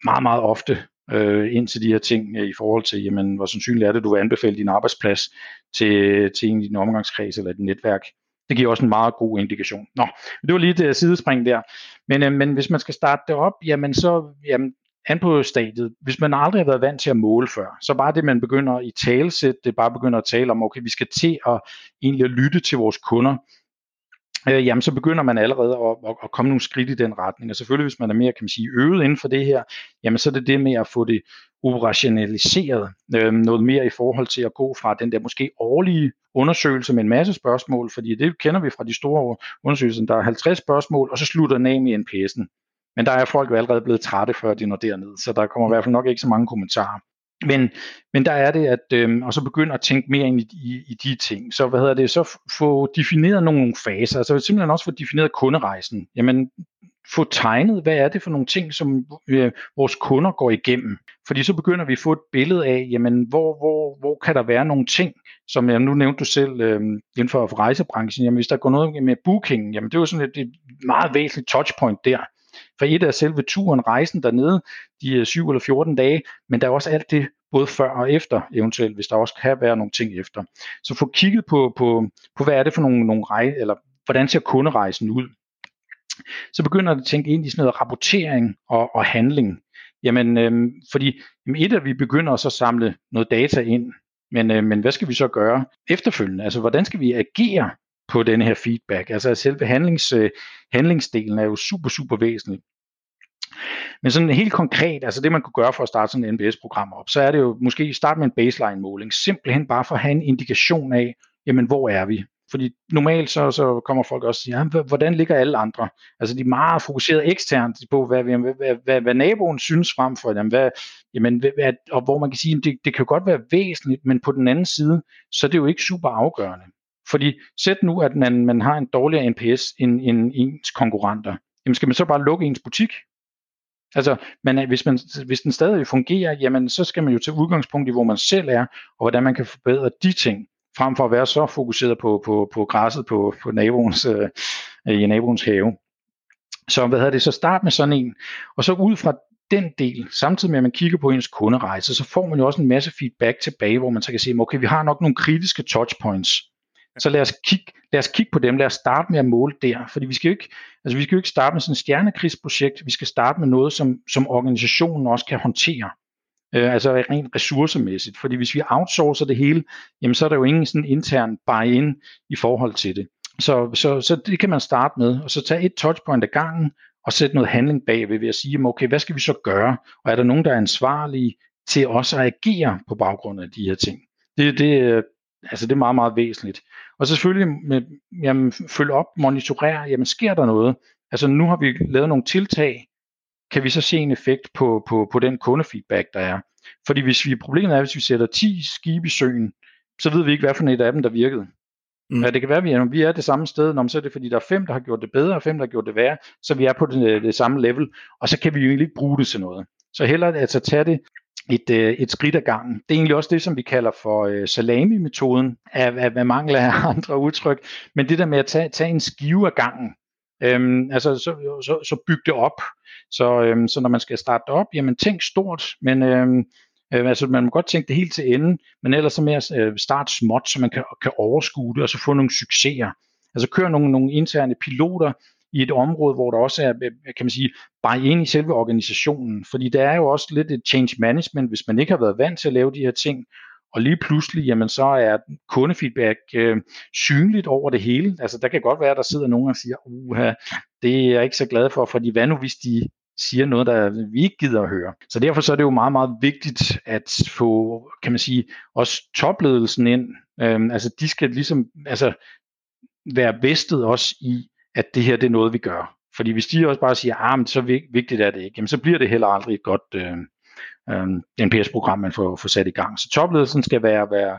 meget, meget ofte øh, ind til de her ting øh, i forhold til, jamen, hvor sandsynligt er det, du vil anbefale din arbejdsplads til, til en i din omgangskreds eller et netværk. Det giver også en meget god indikation. Nå, det var lige det øh, sidespring der. Men, øh, men hvis man skal starte det op, jamen så, jamen, an på stadiet. Hvis man aldrig har været vant til at måle før, så bare det, man begynder i talesæt, det bare begynder at tale om, okay, vi skal til at egentlig at lytte til vores kunder, øh, jamen så begynder man allerede at, at, at komme nogle skridt i den retning. Og selvfølgelig, hvis man er mere, kan man sige, øvet inden for det her, jamen så er det det med at få det operationaliseret øh, noget mere i forhold til at gå fra den der måske årlige undersøgelse med en masse spørgsmål, fordi det kender vi fra de store undersøgelser, der er 50 spørgsmål, og så slutter den af med NPS'en. Men der er folk jo allerede blevet trætte, før de når derned, så der kommer i hvert fald nok ikke så mange kommentarer. Men, men der er det, at øh, og så begynder at tænke mere ind i, i, i de ting. Så hvad hedder det, så få defineret nogle faser, altså simpelthen også få defineret kunderejsen. Jamen, få tegnet, hvad er det for nogle ting, som øh, vores kunder går igennem. Fordi så begynder vi at få et billede af, jamen, hvor, hvor, hvor kan der være nogle ting, som jeg nu nævnte du selv øh, inden for rejsebranchen, jamen hvis der går noget med booking, jamen det er jo sådan et, et meget væsentligt touchpoint der. For et er selve turen, rejsen dernede, de øh, 7 eller 14 dage, men der er også alt det, både før og efter eventuelt, hvis der også kan være nogle ting efter. Så få kigget på, på, på hvad er det for nogle, nogle rejse, eller hvordan ser kunderejsen ud. Så begynder det at tænke ind i sådan noget rapportering og, og handling. Jamen, øhm, fordi jamen et af vi begynder så at samle noget data ind, men, øh, men hvad skal vi så gøre efterfølgende? Altså, hvordan skal vi agere på denne her feedback. Altså selve handlings, øh, handlingsdelen er jo super, super væsentlig. Men sådan helt konkret, altså det man kunne gøre for at starte sådan en NBS-program op, så er det jo måske starte med en baseline-måling, simpelthen bare for at have en indikation af, jamen hvor er vi? Fordi normalt så, så kommer folk også og siger, hvordan ligger alle andre? Altså de er meget fokuseret eksternt på, hvad, hvad, hvad, hvad, hvad naboen synes frem for dem, hvad, jamen, hvad, og hvor man kan sige, at det, det kan godt være væsentligt, men på den anden side, så er det jo ikke super afgørende. Fordi sæt nu, at man, man har en dårligere NPS end, end ens konkurrenter. Jamen skal man så bare lukke ens butik? Altså, men øh, hvis, man, hvis den stadig fungerer, jamen så skal man jo tage udgangspunkt i, hvor man selv er, og hvordan man kan forbedre de ting, frem for at være så fokuseret på, på, på græsset på, på naboens, øh, i naboens have. Så hvad hedder det, så start med sådan en, og så ud fra den del, samtidig med at man kigger på ens kunderejse, så får man jo også en masse feedback tilbage, hvor man så kan sige, okay, vi har nok nogle kritiske touchpoints, så lad os, kigge, lad os kigge på dem, lad os starte med at måle der, fordi vi skal jo ikke, altså vi skal jo ikke starte med sådan et stjernekrigsprojekt, vi skal starte med noget, som, som organisationen også kan håndtere, øh, altså rent ressourcemæssigt, fordi hvis vi outsourcer det hele, jamen så er der jo ingen sådan intern buy-in i forhold til det. Så, så, så det kan man starte med, og så tage et touchpoint ad gangen, og sætte noget handling bagved ved at sige, okay, hvad skal vi så gøre? Og er der nogen, der er ansvarlige til også at agere på baggrund af de her ting? Det, det, altså det er meget, meget væsentligt. Og så selvfølgelig med, jamen, følge op, monitorere, jamen sker der noget? Altså nu har vi lavet nogle tiltag, kan vi så se en effekt på, på, på den kundefeedback, der er. Fordi hvis vi, problemet er, hvis vi sætter 10 skibe i søen, så ved vi ikke, hvad for et af dem, der virkede. Mm. Ja, det kan være, at vi er, vi er det samme sted, når så er det fordi, der er fem, der har gjort det bedre, og fem, der har gjort det værre, så vi er på det, det samme level, og så kan vi jo egentlig ikke bruge det til noget. Så hellere altså tage det et, øh, et skridt ad gangen. Det er egentlig også det, som vi kalder for øh, salami-metoden, af, af, af mangel af andre udtryk, men det der med at tage, tage en skive ad gangen, øhm, altså så, så, så bygge det op. Så, øhm, så når man skal starte op, jamen tænk stort, men øhm, Øh, altså man må godt tænke det helt til enden, men ellers så med at øh, starte småt, så man kan, kan overskue det, og så få nogle succeser. Altså køre nogle, nogle interne piloter i et område, hvor der også er, kan man sige, bare ind i selve organisationen. Fordi der er jo også lidt et change management, hvis man ikke har været vant til at lave de her ting, og lige pludselig, jamen så er kundefeedback øh, synligt over det hele. Altså der kan godt være, at der sidder nogen og siger, uha, det er jeg ikke så glad for, fordi hvad nu hvis de siger noget, der vi ikke gider at høre. Så derfor så er det jo meget, meget vigtigt at få, kan man sige, også topledelsen ind. Øhm, altså de skal ligesom altså, være bedstet også i, at det her det er noget, vi gør. Fordi hvis de også bare siger, ah, men så vigtigt er det ikke, jamen så bliver det heller aldrig et godt øh, øh, NPS-program, man får, får sat i gang. Så topledelsen skal være, være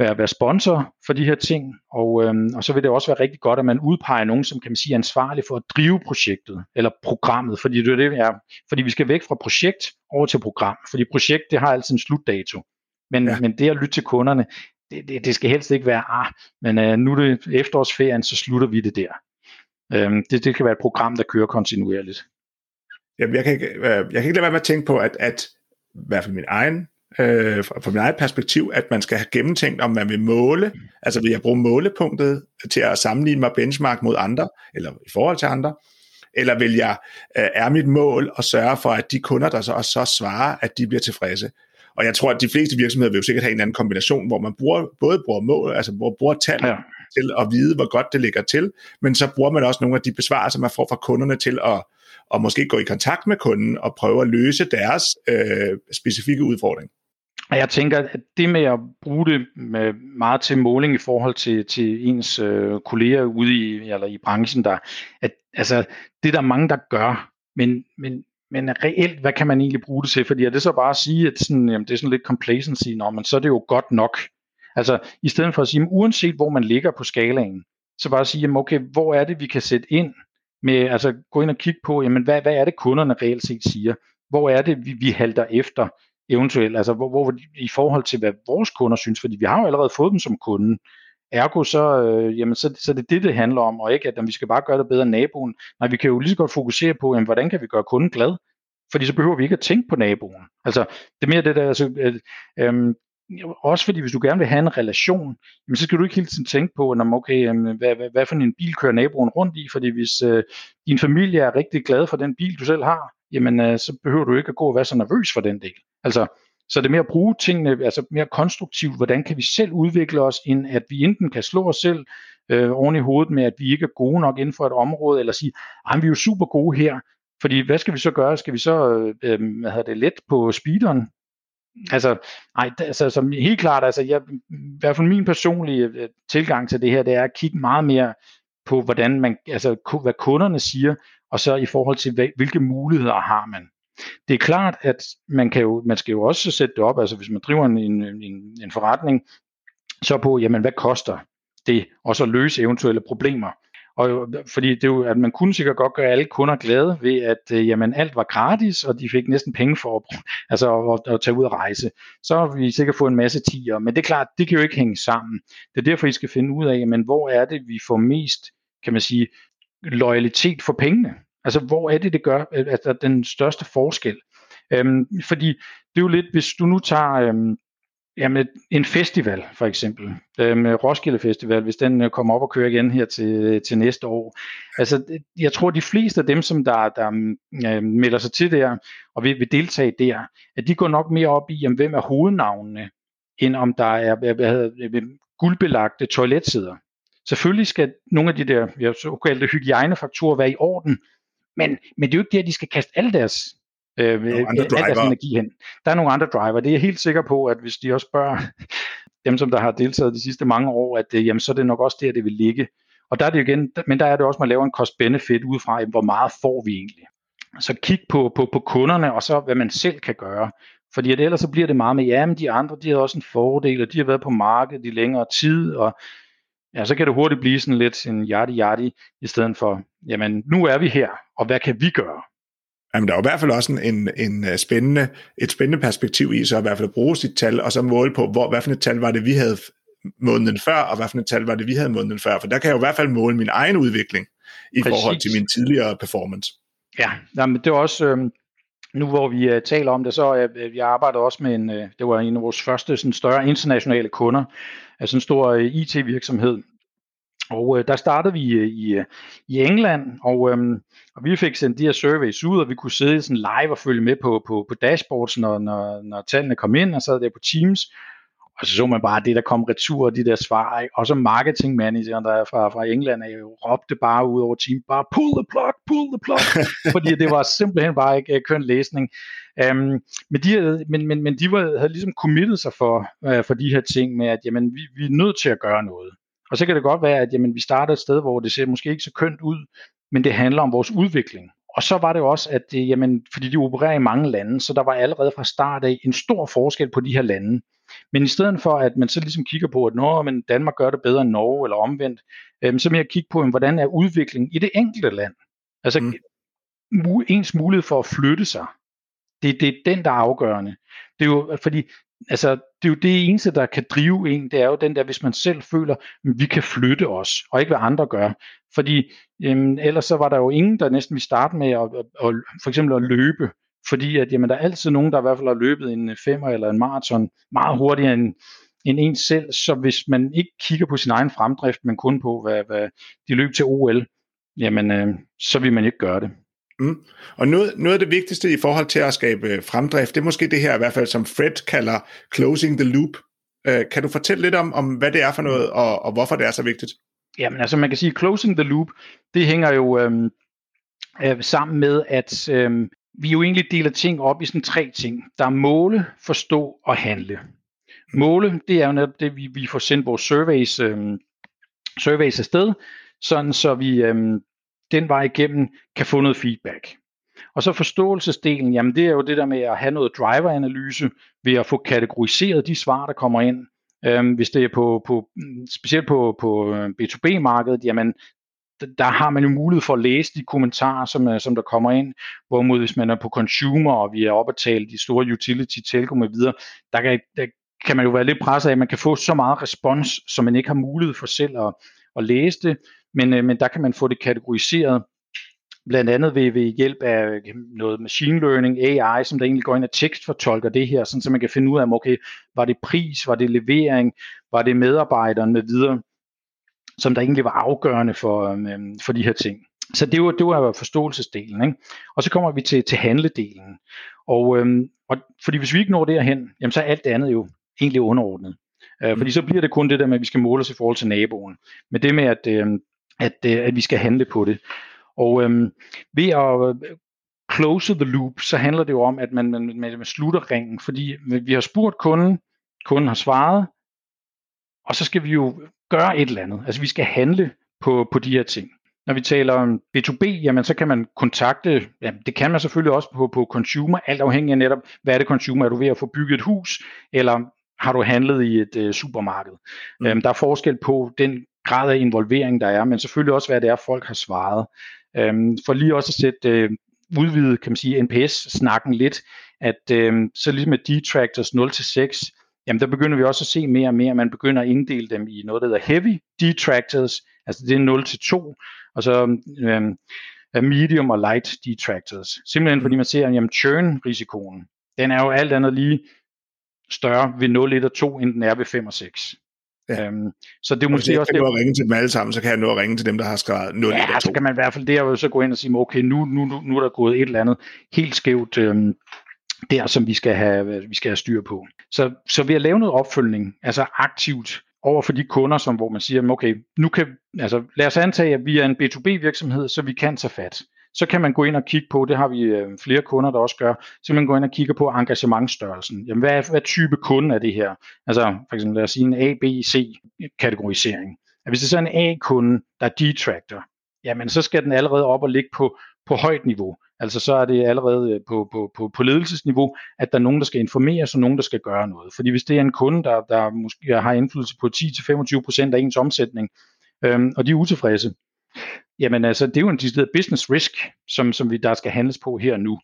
være, være sponsor for de her ting, og, øhm, og så vil det også være rigtig godt, at man udpeger nogen, som kan man sige er ansvarlig for at drive projektet, eller programmet, fordi det er det, er, fordi vi skal væk fra projekt over til program, fordi projekt, det har altid en slutdato, men, ja. men det at lytte til kunderne, det, det, det skal helst ikke være, ah, men øh, nu er det efterårsferien, så slutter vi det der. Øhm, det, det kan være et program, der kører kontinuerligt. Jamen, jeg kan ikke, øh, jeg kan ikke lade være med at tænke på, at, at i hvert fald min egen øh, fra mit eget perspektiv, at man skal have gennemtænkt, om man vil måle, altså vil jeg bruge målepunktet til at sammenligne mig benchmark mod andre, eller i forhold til andre, eller vil jeg, øh, er mit mål at sørge for, at de kunder, der så også så svarer, at de bliver tilfredse. Og jeg tror, at de fleste virksomheder vil jo sikkert have en anden kombination, hvor man bruger, både bruger mål, altså hvor bruger tal ja til at vide, hvor godt det ligger til, men så bruger man også nogle af de besvarelser, man får fra kunderne til at, at måske gå i kontakt med kunden og prøve at løse deres øh, specifikke udfordring. Og jeg tænker, at det med at bruge det med meget til måling i forhold til, til ens øh, kolleger ude i, eller i branchen, der, at, altså, det er der mange, der gør, men, men, men reelt, hvad kan man egentlig bruge det til? Fordi er det så bare at sige, at sådan, jamen, det er sådan lidt complacency, nå, men så er det jo godt nok. Altså, i stedet for at sige, uanset hvor man ligger på skalaen, så bare sige, jamen, okay, hvor er det, vi kan sætte ind med, altså gå ind og kigge på, jamen, hvad, hvad er det, kunderne reelt set siger? Hvor er det, vi, vi halter efter? eventuelt, altså hvor, hvor i forhold til, hvad vores kunder synes, fordi vi har jo allerede fået dem som kunden. Ergo så, øh, jamen, så, så det er det, det handler om, og ikke at jamen, vi skal bare gøre det bedre end naboen. Nej, vi kan jo lige så godt fokusere på, jamen, hvordan kan vi gøre kunden glad? Fordi så behøver vi ikke at tænke på naboen. Altså, det er mere det der, altså, øh, øh, også fordi hvis du gerne vil have en relation, jamen, så skal du ikke hele tiden tænke på, jamen, okay, jamen, hvad, hvad, hvad for en bil kører naboen rundt i, fordi hvis øh, din familie er rigtig glad for den bil, du selv har, jamen øh, så behøver du ikke at gå og være så nervøs for den del. Altså, så det er mere at bruge tingene, altså mere konstruktivt, hvordan kan vi selv udvikle os, end at vi enten kan slå os selv øh, oven i hovedet med, at vi ikke er gode nok inden for et område, eller sige, at vi er jo super gode her, fordi hvad skal vi så gøre? Skal vi så øh, øh hvad hedder det, let på speederen? Mm. Altså, nej, altså, som helt klart, altså, jeg, i hvert fald min personlige øh, tilgang til det her, det er at kigge meget mere på, hvordan man, altså, hvad kunderne siger, og så i forhold til, hvilke muligheder har man. Det er klart, at man, kan jo, man skal jo også sætte det op, altså hvis man driver en, en, en forretning, så på, jamen hvad koster det, og så løse eventuelle problemer. Og, fordi det er jo, at man kunne sikkert godt gøre alle kunder glade ved, at øh, jamen, alt var gratis, og de fik næsten penge for at, altså, at, at tage ud og rejse. Så har vi sikkert fået en masse tiger, men det er klart, det kan jo ikke hænge sammen. Det er derfor, I skal finde ud af, jamen, hvor er det, vi får mest, kan man sige, loyalitet for pengene. Altså, hvor er det, det gør altså, den største forskel? Øhm, fordi det er jo lidt, hvis du nu tager øhm, jamen, en festival, for eksempel, øhm, Roskilde Festival, hvis den øh, kommer op og kører igen her til, øh, til næste år. Altså, jeg tror, de fleste af dem, som der, der mm, øh, melder sig til der, og vil, vil deltage der, at de går nok mere op i, jamen, hvem er hovednavnene, end om der er hvad, hedder, guldbelagte toiletsæder. Selvfølgelig skal nogle af de der såkaldte hygiejnefaktorer være i orden, men, men det er jo ikke det, at de skal kaste alle deres, øh, al deres energi hen. Der er nogle andre driver. Det er jeg helt sikker på, at hvis de også spørger dem, som der har deltaget de sidste mange år, at øh, jamen, så er det nok også der, det vil ligge. Og der er det igen, men der er det også, at man laver en cost-benefit ud fra, hvor meget får vi egentlig. Så kig på, på, på kunderne, og så hvad man selv kan gøre. Fordi at ellers så bliver det meget med, ja, men de andre, de har også en fordel, og de har været på markedet i længere tid, og ja, så kan det hurtigt blive sådan lidt en yadi yadi, i stedet for, jamen, nu er vi her, og hvad kan vi gøre? Jamen, der er jo i hvert fald også en, en, øh, spændende, et spændende perspektiv i, så i hvert fald at bruge sit tal, og så måle på, hvor, hvad for et tal var det, vi havde måneden før, og hvad for et tal var det, vi havde måneden før, for der kan jeg jo i hvert fald måle min egen udvikling i Præcis. forhold til min tidligere performance. Ja, jamen, det er også, øh, nu hvor vi uh, taler om det, så uh, jeg arbejder også med en, uh, det var en af vores første sådan, større internationale kunder, altså en stor uh, IT-virksomhed, og øh, der startede vi øh, i, øh, i England, og, øh, og vi fik sendt de her surveys ud, og vi kunne sidde sådan live og følge med på, på, på dashboards, når, når, når tallene kom ind, og sad der på Teams. Og så så man bare det, der kom retur, de der svar. Ikke? Og så marketingmanageren der fra, fra England er jo råbte bare ud over team, bare pull the plug, pull the plug, fordi det var simpelthen bare ikke køn læsning. Um, men, de, men, men, men de var, havde ligesom committet sig for, uh, for de her ting med, at jamen, vi, vi er nødt til at gøre noget. Og så kan det godt være, at jamen, vi starter et sted, hvor det ser måske ikke så kønt ud, men det handler om vores udvikling. Og så var det også, at det, jamen, fordi de opererer i mange lande, så der var allerede fra start af en stor forskel på de her lande. Men i stedet for, at man så ligesom kigger på, at Norge, men Danmark gør det bedre end Norge, eller omvendt, øhm, så jeg kigge på, hvordan er udviklingen i det enkelte land. Altså mm. ens mulighed for at flytte sig. Det, det er den, der er afgørende. Det er jo, fordi altså, det er jo det eneste, der kan drive en, det er jo den der, hvis man selv føler, at vi kan flytte os, og ikke hvad andre gør. Fordi øhm, ellers så var der jo ingen, der næsten ville starte med at, at, at, for eksempel at løbe, fordi at, jamen, der er altid nogen, der i hvert fald har løbet en øh, femmer eller en maraton meget hurtigere end, end en selv, så hvis man ikke kigger på sin egen fremdrift, men kun på, hvad, hvad de løb til OL, jamen, øh, så vil man ikke gøre det. Mm. Og noget, noget af det vigtigste i forhold til at skabe fremdrift, det er måske det her i hvert fald, som Fred kalder closing the loop. Uh, kan du fortælle lidt om, om, hvad det er for noget, og, og hvorfor det er så vigtigt? Jamen altså, man kan sige, closing the loop, det hænger jo øhm, øh, sammen med, at øhm, vi jo egentlig deler ting op i sådan tre ting. Der er måle, forstå og handle. Måle, det er jo netop det, vi, vi får sendt vores surveys, øhm, surveys afsted, sådan så vi øhm, den vej igennem kan få noget feedback. Og så forståelsesdelen, jamen det er jo det der med at have noget driveranalyse ved at få kategoriseret de svar, der kommer ind. Øhm, hvis det er på, på mm, specielt på, på øh, B2B-markedet, jamen der har man jo mulighed for at læse de kommentarer, som, øh, som der kommer ind. Hvorimod hvis man er på consumer, og vi er oppe at tale de store utility, telco med videre, der kan, der kan man jo være lidt presset af, at man kan få så meget respons, som man ikke har mulighed for selv at, at læse det. Men, øh, men der kan man få det kategoriseret, blandt andet ved, ved hjælp af øh, noget machine learning, AI, som der egentlig går ind og tekstfortolker det her, sådan så man kan finde ud af, okay, var det pris, var det levering, var det medarbejderen med videre, som der egentlig var afgørende for, øh, for de her ting. Så det var, det var forståelsesdelen. Ikke? Og så kommer vi til, til handledelen. Og, øhm, og fordi hvis vi ikke når derhen, jamen så er alt det andet jo egentlig underordnet. Øh, fordi så bliver det kun det der med, at vi skal måle os i forhold til naboen. Men det med, at, øh, at, øh, at vi skal handle på det. Og øh, ved at øh, close the loop, så handler det jo om, at man, man, man, man slutter ringen, fordi vi har spurgt kunden, kunden har svaret, og så skal vi jo gøre et eller andet. Altså vi skal handle på, på de her ting. Når vi taler om B2B, jamen så kan man kontakte, ja, det kan man selvfølgelig også på, på consumer, alt afhængig af netop, hvad er det consumer, er du ved at få bygget et hus, eller har du handlet i et øh, supermarked. Mm. Øhm, der er forskel på den grad af involvering, der er, men selvfølgelig også, hvad det er, folk har svaret. Øhm, for lige også at sætte øh, udvidet, kan man sige, NPS-snakken lidt, at øh, så ligesom med detractors 0-6, jamen der begynder vi også at se mere og mere, man begynder at inddele dem i noget, der hedder heavy detractors, altså det er 0-2, og så øh, medium og light detractors. Simpelthen fordi man ser, at jamen, churn-risikoen, den er jo alt andet lige større ved 0, 1 og 2, end den er ved 5 og 6. Ja. Øhm, så det er måske jeg også... Kan det, ringe til dem alle sammen, så kan jeg nå at ringe til dem, der har skrevet 0, ja, 1 og 2. så kan man i hvert fald der så gå ind og sige, okay, nu, nu, nu, nu er der gået et eller andet helt skævt øhm, der, som vi skal, have, vi skal have styr på. Så, så ved at lave noget opfølgning, altså aktivt, over for de kunder, som, hvor man siger, okay, nu kan, altså lad os antage, at vi er en B2B virksomhed, så vi kan tage fat så kan man gå ind og kigge på, det har vi øh, flere kunder, der også gør, så man gå ind og kigge på engagementstørrelsen. Jamen, hvad, er, hvad type kunde er det her? Altså for eksempel lad os sige en A, B, C kategorisering. Hvis det er så en A-kunde, der er detractor, jamen så skal den allerede op og ligge på, på højt niveau. Altså så er det allerede øh, på, på, på, på ledelsesniveau, at der er nogen, der skal informere, og nogen, der skal gøre noget. Fordi hvis det er en kunde, der, der måske har indflydelse på 10-25% af ens omsætning, øhm, og de er utilfredse, jamen altså, det er jo en decideret business risk, som, som vi der skal handles på her og nu.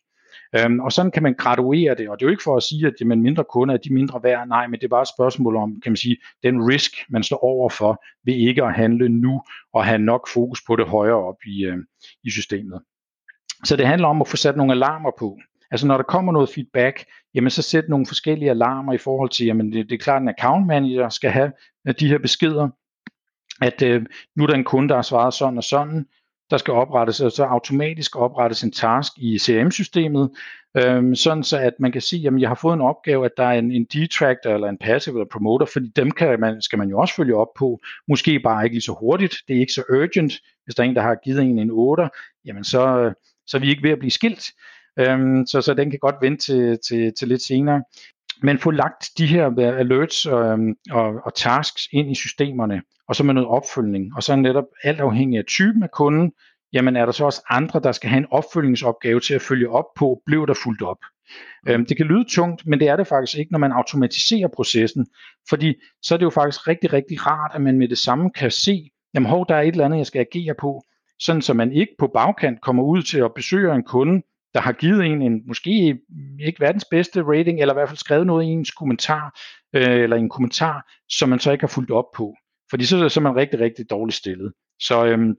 Øhm, og sådan kan man graduere det, og det er jo ikke for at sige, at jamen, mindre kunder er de mindre værd, nej, men det er bare et spørgsmål om, kan man sige, den risk, man står over for ved ikke at handle nu, og have nok fokus på det højere op i, øh, i systemet. Så det handler om at få sat nogle alarmer på. Altså når der kommer noget feedback, jamen så sæt nogle forskellige alarmer i forhold til, jamen det, det er klart, at en account manager skal have øh, de her beskeder, at øh, nu er der en kunde, der har svaret sådan og sådan, der skal oprettes, så automatisk oprettes en task i CRM-systemet, øhm, sådan så at man kan sige, at jeg har fået en opgave, at der er en, en detractor eller en passive eller promoter, fordi dem kan man, skal man jo også følge op på, måske bare ikke lige så hurtigt, det er ikke så urgent, hvis der er en, der har givet en en 8, jamen så, så er vi ikke ved at blive skilt, øhm, så, så den kan godt vente til, til, til lidt senere. Men få lagt de her øh, alerts og, og, og tasks ind i systemerne, og så med noget opfølgning, og så netop alt afhængig af typen af kunden, jamen er der så også andre, der skal have en opfølgningsopgave til at følge op på, blev der fuldt op. Øhm, det kan lyde tungt, men det er det faktisk ikke, når man automatiserer processen, fordi så er det jo faktisk rigtig, rigtig rart, at man med det samme kan se, jamen hov, der er et eller andet, jeg skal agere på, sådan så man ikke på bagkant kommer ud til at besøge en kunde, der har givet en en måske ikke verdens bedste rating, eller i hvert fald skrevet noget i ens kommentar, øh, eller en kommentar, som man så ikke har fulgt op på. Fordi så, så er man rigtig, rigtig dårligt stillet. Så, øhm,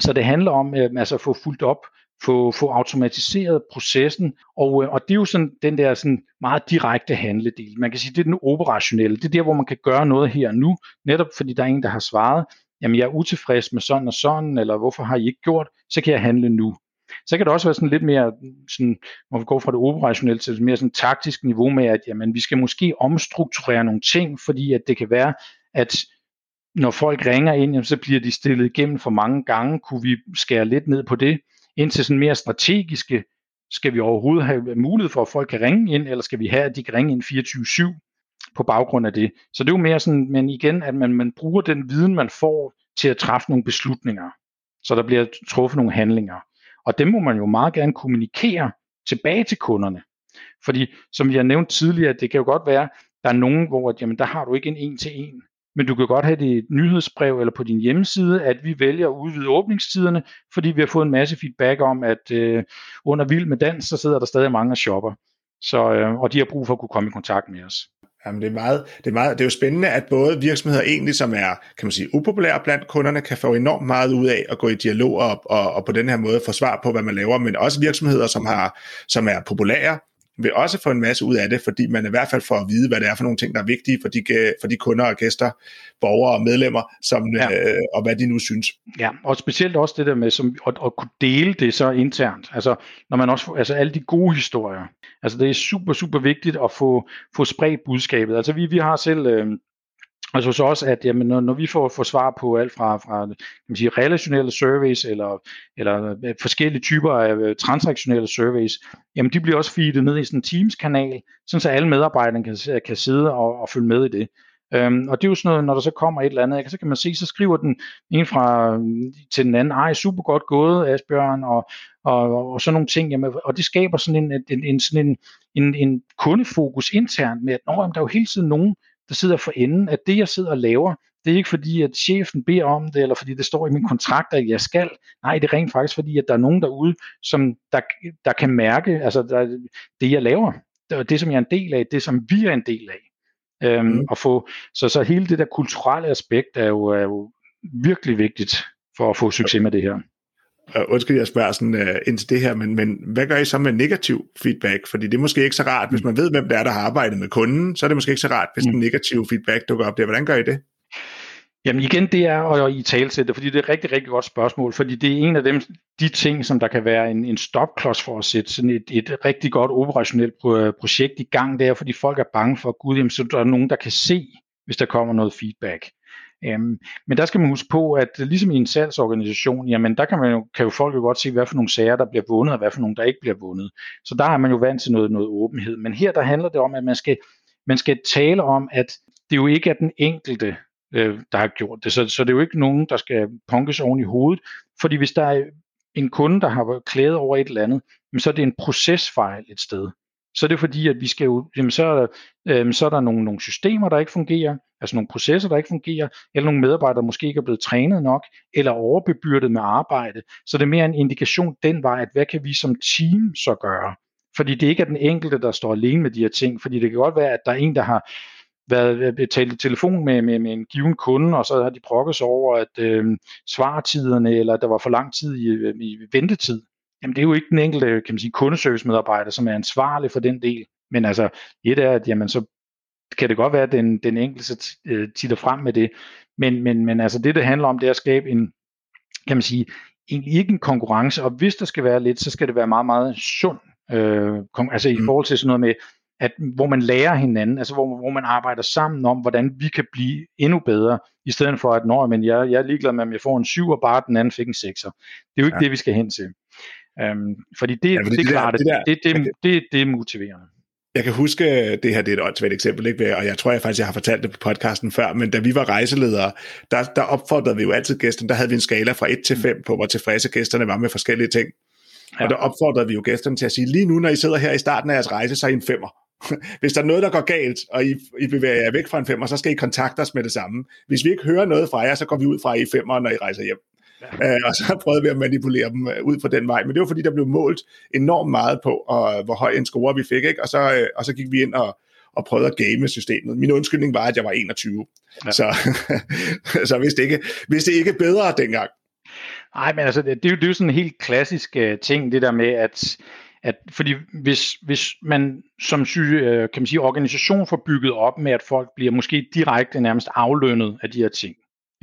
så det handler om øh, altså at få fuldt op, få, få automatiseret processen, og, øh, og det er jo sådan den der sådan meget direkte handledel. Man kan sige, det er den operationelle. Det er der, hvor man kan gøre noget her og nu, netop fordi der er en, der har svaret, jamen jeg er utilfreds med sådan og sådan, eller hvorfor har I ikke gjort, så kan jeg handle nu. Så kan det også være sådan lidt mere, sådan, hvor vi går fra det operationelle til et mere sådan taktisk niveau med, at jamen, vi skal måske omstrukturere nogle ting, fordi at det kan være, at når folk ringer ind, jamen, så bliver de stillet igennem for mange gange. Kunne vi skære lidt ned på det? Indtil sådan mere strategiske, skal vi overhovedet have mulighed for, at folk kan ringe ind, eller skal vi have, at de kan ringe ind 24-7 på baggrund af det? Så det er jo mere sådan, men igen, at man, man bruger den viden, man får til at træffe nogle beslutninger. Så der bliver truffet nogle handlinger. Og dem må man jo meget gerne kommunikere tilbage til kunderne. Fordi, som jeg nævnte tidligere, det kan jo godt være, der er nogen, hvor jamen, der har du ikke en en-til-en. Men du kan godt have det i et nyhedsbrev eller på din hjemmeside, at vi vælger at udvide åbningstiderne, fordi vi har fået en masse feedback om, at øh, under Vild med Dans, så sidder der stadig mange og shopper. Så, øh, og de har brug for at kunne komme i kontakt med os. Jamen, det, er meget, det, er meget, det er jo spændende, at både virksomheder egentlig, som er kan man sige, upopulære blandt kunderne, kan få enormt meget ud af at gå i dialog og, og, og på den her måde få svar på, hvad man laver, men også virksomheder, som, har, som er populære, vil også få en masse ud af det, fordi man i hvert fald får at vide, hvad det er for nogle ting, der er vigtige for de, for de kunder og gæster, borgere og medlemmer, som, ja. øh, og hvad de nu synes. Ja, og specielt også det der med som, at, at kunne dele det så internt. Altså, når man også, altså alle de gode historier. Altså det er super, super vigtigt at få, få spredt budskabet. Altså vi, vi har selv... Øh, Altså så også, at jamen, når, når vi får, får svar på alt fra, fra kan man sige, relationelle surveys eller, eller øh, forskellige typer af øh, transaktionelle surveys, jamen de bliver også feedet ned i sådan en Teams-kanal, sådan så alle medarbejderne kan, kan sidde og, og følge med i det. Øhm, og det er jo sådan noget, når der så kommer et eller andet, så kan man se, så skriver den en fra øh, til den anden, ej, super godt gået, Asbjørn, og, og, og sådan nogle ting, jamen, og det skaber sådan en, en, en, sådan en, en, en kundefokus internt med, at Nå, jamen, der er jo hele tiden nogen, der sidder for enden, at det, jeg sidder og laver, det er ikke fordi, at chefen beder om det, eller fordi det står i min kontrakt, at jeg skal. Nej, det er rent faktisk fordi, at der er nogen derude, som der, der kan mærke, altså der, det, jeg laver, det, det, som jeg er en del af, det, som vi er en del af. Øhm, mm. og få, så, så hele det der kulturelle aspekt er jo, er jo virkelig vigtigt for at få succes med det her. Uh, undskyld, jeg spørger sådan, uh, ind til det her, men, men hvad gør I så med negativ feedback? Fordi det er måske ikke så rart, hvis mm. man ved, hvem det er, der har arbejdet med kunden, så er det måske ikke så rart, hvis mm. den negative feedback dukker op der. Hvordan gør I det? Jamen igen, det er at i talsætte, fordi det er et rigtig, rigtig godt spørgsmål, fordi det er en af dem, de ting, som der kan være en, en stopklods for at sætte sådan et, et rigtig godt operationelt projekt i gang, det er, fordi folk er bange for, gud, jamen, så der er nogen, der kan se, hvis der kommer noget feedback. Øhm, men der skal man huske på, at ligesom i en salgsorganisation, jamen der kan, man jo, kan jo folk jo godt se, hvad for nogle sager, der bliver vundet, og hvad for nogle, der ikke bliver vundet. Så der er man jo vant til noget, noget åbenhed. Men her der handler det om, at man skal, man skal tale om, at det jo ikke er den enkelte, øh, der har gjort det. Så, så det er jo ikke nogen, der skal punkes oven i hovedet. Fordi hvis der er en kunde, der har klædet over et eller andet, så er det en procesfejl et sted. Så er det fordi, at vi skal jo, jamen så, er der, øh, så er der nogle, nogle systemer, der ikke fungerer, altså nogle processer, der ikke fungerer, eller nogle medarbejdere, der måske ikke er blevet trænet nok, eller overbebyrdet med arbejde. Så det er mere en indikation den vej, at hvad kan vi som team så gøre? Fordi det ikke er den enkelte, der står alene med de her ting, fordi det kan godt være, at der er en, der har været øh, øh, talt i telefon med, med, med en given kunde, og så har de brokket sig over, at øh, svartiderne, eller der var for lang tid i, øh, i ventetid. Jamen det er jo ikke den enkelte kan man sige, kundeservice-medarbejder, som er ansvarlig for den del. Men altså, et er, at jamen, så kan det godt være, at den, den enkelte øh, titter frem med det. Men, men, men altså det, det handler om, det er at skabe en, kan man sige, en, ikke en konkurrence, og hvis der skal være lidt, så skal det være meget, meget sund. Øh, altså i mm. forhold til sådan noget med, at, hvor man lærer hinanden, altså hvor, hvor man arbejder sammen om, hvordan vi kan blive endnu bedre, i stedet for at, når men jeg, jeg er ligeglad med, om jeg får en syv, og bare den anden fik en sekser. Det er jo ikke ja. det, vi skal hen til. Um, fordi det, ja, fordi det, det, klart, det, der, det, det, det, det, det er motiverende. Jeg kan huske, det her det er et åndssvagt eksempel, ikke? og jeg tror jeg faktisk, jeg har fortalt det på podcasten før, men da vi var rejseledere, der, der opfordrede vi jo altid gæsterne, der havde vi en skala fra 1 til 5 på, hvor tilfredse gæsterne var med forskellige ting. Ja. Og der opfordrede vi jo gæsterne til at sige, lige nu, når I sidder her i starten af jeres rejse, så er I en femmer. Hvis der er noget, der går galt, og I, I bevæger jer væk fra en femmer, så skal I kontakte os med det samme. Hvis vi ikke hører noget fra jer, så går vi ud fra I femmer, når I rejser hjem. Øh, og så prøvede vi at manipulere dem øh, ud på den vej. Men det var fordi, der blev målt enormt meget på, og, hvor høj en score vi fik. Ikke? Og, så, øh, og så gik vi ind og, og prøvede at game systemet. Min undskyldning var, at jeg var 21. Ja. Så, så hvis, det ikke, hvis det ikke bedre dengang. Nej, men altså, det, det, er jo, det er jo sådan en helt klassisk uh, ting, det der med, at at fordi hvis, hvis man som kan man sige, organisation får bygget op med, at folk bliver måske direkte nærmest aflønnet af de her ting,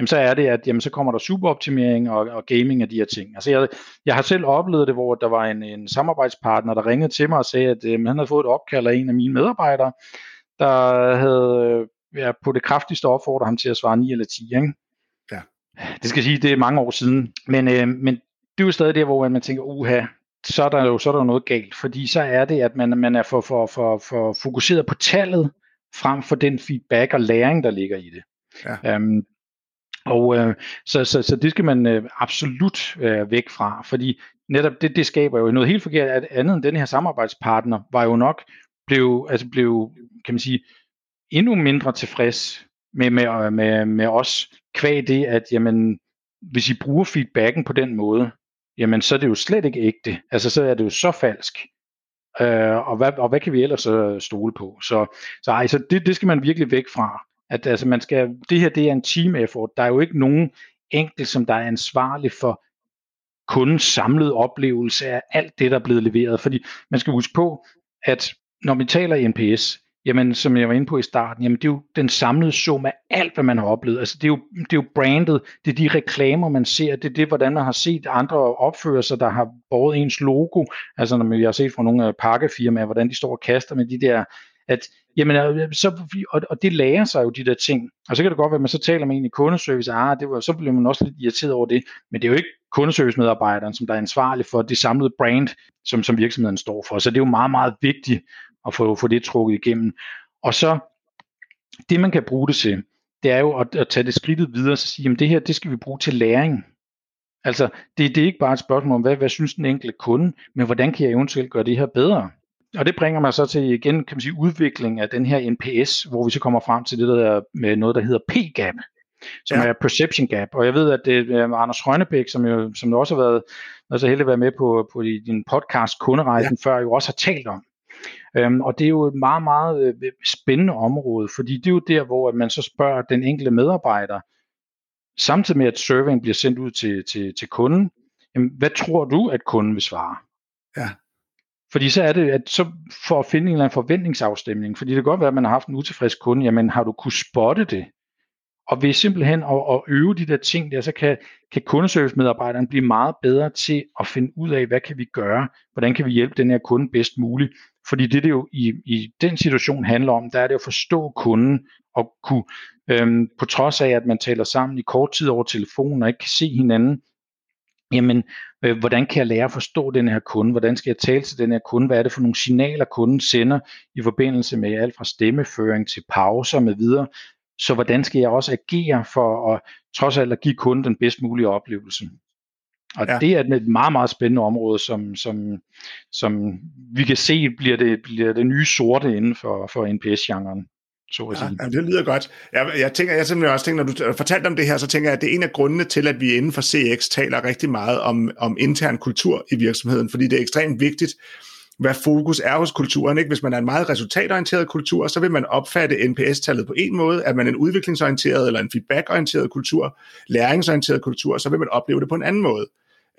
jamen så er det, at jamen, så kommer der superoptimering og, og gaming af de her ting. Altså jeg, jeg har selv oplevet det, hvor der var en, en samarbejdspartner, der ringede til mig og sagde, at øh, han havde fået et opkald af en af mine medarbejdere, der havde ja, på det kraftigste opfordret ham til at svare 9 eller 10. Ikke? Ja. Det skal sige, det er mange år siden. Men, øh, men det er jo stadig der, hvor man tænker, uha, så er der jo så er der noget galt, fordi så er det, at man, man er for, for, for, for fokuseret på tallet, frem for den feedback og læring, der ligger i det. Ja. Um, og øh, så, så, så det skal man øh, absolut øh, væk fra, fordi netop det, det skaber jo noget helt forkert, at andet end den her samarbejdspartner var jo nok blev, altså blev, kan man sige, endnu mindre tilfreds med, med, øh, med, med os, kvæg det, at jamen, hvis I bruger feedbacken på den måde, jamen så er det jo slet ikke ægte. Altså så er det jo så falsk. Øh, og, hvad, og hvad kan vi ellers øh, stole på? Så, så altså, det, det skal man virkelig væk fra. At altså, man skal, det her det er en team effort. Der er jo ikke nogen enkelt, som der er ansvarlig for kundens samlede oplevelse af alt det, der er blevet leveret. Fordi man skal huske på, at når vi taler NPS, jamen som jeg var inde på i starten, jamen det er jo den samlede sum af alt, hvad man har oplevet. Altså det er jo, det er jo brandet, det er de reklamer, man ser, det er det, hvordan man har set andre opføre sig, der har båret ens logo. Altså når vi har set fra nogle pakkefirmaer, hvordan de står og kaster med de der, at Jamen, øh, så, og, og det lærer sig jo de der ting. Og så kan det godt være, at man så taler med en i kundeservice, ah, det var, så bliver man også lidt irriteret over det. Men det er jo ikke kundeservice-medarbejderen, som der er ansvarlig for det samlede brand, som, som virksomheden står for. Så det er jo meget, meget vigtigt at få, få det trukket igennem. Og så, det man kan bruge det til, det er jo at, at tage det skridtet videre og sige, at det her, det skal vi bruge til læring. Altså, det, det er ikke bare et spørgsmål om, hvad, hvad synes den enkelte kunde, men hvordan kan jeg eventuelt gøre det her bedre? Og det bringer mig så til igen, kan man sige, udvikling af den her NPS, hvor vi så kommer frem til det der med noget, der hedder P-gap, som ja. er perception gap. Og jeg ved, at det er Anders Rønnebæk, som jo som også har været så heldig at være med på, på din podcast Kunderejsen ja. før, jo også har talt om. Um, og det er jo et meget, meget øh, spændende område, fordi det er jo der, hvor man så spørger den enkelte medarbejder, samtidig med at surveyen bliver sendt ud til, til, til kunden, jamen, hvad tror du, at kunden vil svare? Ja. Fordi så er det, at så for at finde en eller anden forventningsafstemning, fordi det kan godt være, at man har haft en utilfreds kunde, jamen har du kunne spotte det? Og ved simpelthen at, at øve de der ting der, så kan, kan kundeservice-medarbejderen blive meget bedre til at finde ud af, hvad kan vi gøre? Hvordan kan vi hjælpe den her kunde bedst muligt? Fordi det, det jo i, i den situation handler om, der er det at forstå kunden og kunne, øhm, på trods af, at man taler sammen i kort tid over telefonen og ikke kan se hinanden, jamen, øh, hvordan kan jeg lære at forstå den her kunde? Hvordan skal jeg tale til den her kunde? Hvad er det for nogle signaler, kunden sender i forbindelse med alt fra stemmeføring til pauser med videre? Så hvordan skal jeg også agere for at trods alt at give kunden den bedst mulige oplevelse? Og ja. det er et meget, meget spændende område, som, som, som vi kan se bliver det, bliver det nye sorte inden for, for NPS-genren så at sige. Ja, det lyder godt. Jeg, jeg tænker, jeg simpelthen også tænker, når du fortalte om det her, så tænker jeg, at det er en af grundene til, at vi inden for CX taler rigtig meget om, om intern kultur i virksomheden, fordi det er ekstremt vigtigt, hvad fokus er hos kulturen. Ikke? Hvis man er en meget resultatorienteret kultur, så vil man opfatte NPS-tallet på en måde. Er man en udviklingsorienteret eller en feedback-orienteret kultur, læringsorienteret kultur, så vil man opleve det på en anden måde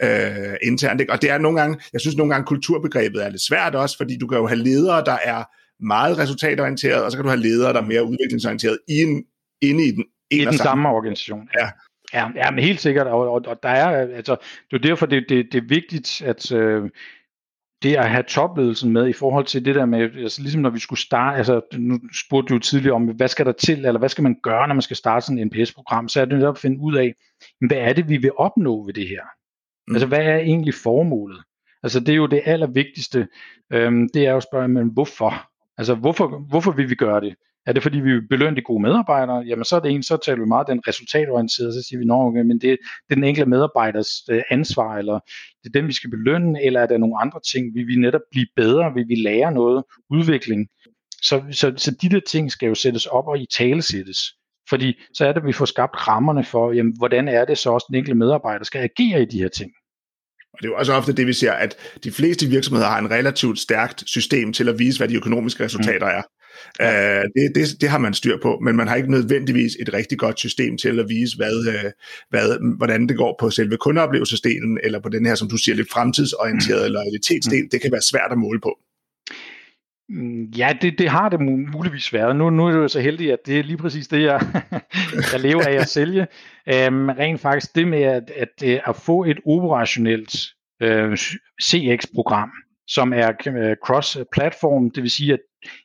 øh, internt. Ikke? Og det er nogle gange, jeg synes nogle gange kulturbegrebet er lidt svært også, fordi du kan jo have ledere, der er meget resultatorienteret, og så kan du have ledere, der er mere udviklingsorienteret i en, inde i den, en I den samme, samme organisation. Ja. Ja, ja, men helt sikkert, og, og, og der er, altså, det er derfor, det, det, det er vigtigt, at øh, det at have topledelsen med i forhold til det der med, altså ligesom når vi skulle starte, altså nu spurgte du jo tidligere om, hvad skal der til, eller hvad skal man gøre, når man skal starte sådan en NPS-program, så er det netop at finde ud af, hvad er det, vi vil opnå ved det her? Mm. Altså, hvad er egentlig formålet? Altså, det er jo det allervigtigste. Øhm, det er jo at spørge, men hvorfor? Altså, hvorfor, hvorfor vil vi gøre det? Er det fordi, vi vil belønne de gode medarbejdere? Jamen, så er det en, så taler vi meget den resultatorienterede, så siger vi, okay, men det, det er den enkelte medarbejders øh, ansvar, eller det er dem, vi skal belønne, eller er der nogle andre ting? Vil vi netop blive bedre? Vil vi lære noget? Udvikling? Så, så, så de der ting skal jo sættes op og i tale sættes. Fordi så er det, at vi får skabt rammerne for, jamen, hvordan er det så også den enkelte medarbejder skal agere i de her ting. Og det er jo også ofte det, vi ser, at de fleste virksomheder har en relativt stærkt system til at vise, hvad de økonomiske resultater mm. er. Ja. Uh, det, det, det har man styr på, men man har ikke nødvendigvis et rigtig godt system til at vise, hvad, uh, hvad, hvordan det går på selve kundeoplevelsesdelen, eller på den her, som du siger, lidt fremtidsorienterede mm. lojalitetsdel. Mm. Det kan være svært at måle på. Mm, ja, det, det har det muligvis været. Nu, nu er det jo så heldig, at det er lige præcis det, jeg, jeg lever af at sælge. Øhm, rent faktisk det med at, at, øh, at få et operationelt øh, CX-program, som er øh, cross-platform, det vil sige, at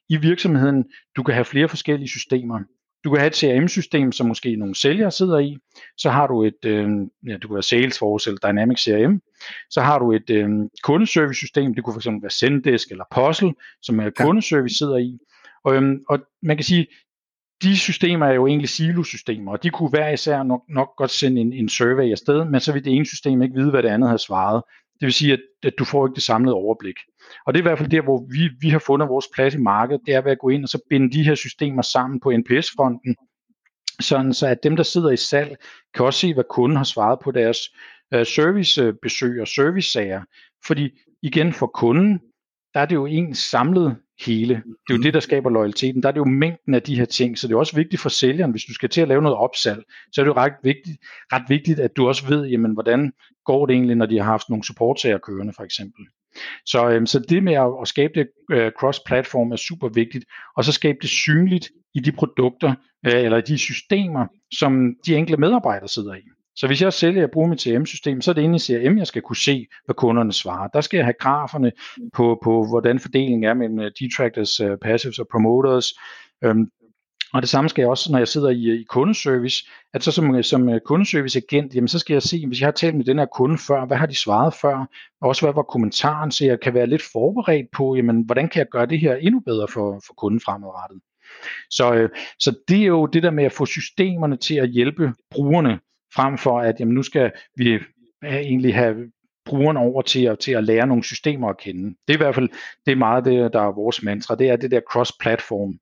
i virksomheden, du kan have flere forskellige systemer. Du kan have et CRM-system, som måske nogle sælgere sidder i. Så har du et, øh, ja, du kan have Salesforce eller Dynamics CRM. Så har du et øh, kundeservice-system. Det kunne fx være Zendesk eller Puzzle, som er kundeservice sidder i. Og, øh, og man kan sige, de systemer er jo egentlig silosystemer, og de kunne hver især nok, nok godt sende en, en survey afsted, men så vil det ene system ikke vide, hvad det andet har svaret. Det vil sige, at, at du får ikke det samlede overblik. Og det er i hvert fald der, hvor vi, vi har fundet vores plads i markedet, det er ved at gå ind og så binde de her systemer sammen på NPS-fronten, sådan så at dem, der sidder i salg, kan også se, hvad kunden har svaret på deres servicebesøg og servicesager. Fordi igen for kunden, der er det jo en samlet hele. Det er jo det, der skaber loyaliteten. Der er det jo mængden af de her ting, så det er også vigtigt for sælgeren, hvis du skal til at lave noget opsalg, så er det jo ret vigtigt, ret vigtigt at du også ved, jamen, hvordan går det egentlig, når de har haft nogle supportsager kørende, for eksempel. Så, øhm, så det med at, at skabe det øh, cross-platform er super vigtigt, og så skabe det synligt i de produkter øh, eller de systemer, som de enkelte medarbejdere sidder i. Så hvis jeg sælger og bruger mit CRM-system, så er det inde i CRM, jeg skal kunne se, hvad kunderne svarer. Der skal jeg have graferne på, på hvordan fordelingen er mellem øh, detractors, uh, passives og promoters. Øhm, og det samme skal jeg også, når jeg sidder i, i kundeservice, at så som, som kundeservice-agent, jamen så skal jeg se, hvis jeg har talt med den her kunde før, hvad har de svaret før, og også hvad var kommentaren, så jeg kan være lidt forberedt på, jamen hvordan kan jeg gøre det her endnu bedre for, for kunden fremadrettet. Så, øh, så det er jo det der med at få systemerne til at hjælpe brugerne, frem for at jamen, nu skal vi egentlig have brugeren over til at, til at lære nogle systemer at kende. Det er i hvert fald det er meget det, der er vores mantra, det er det der cross-platform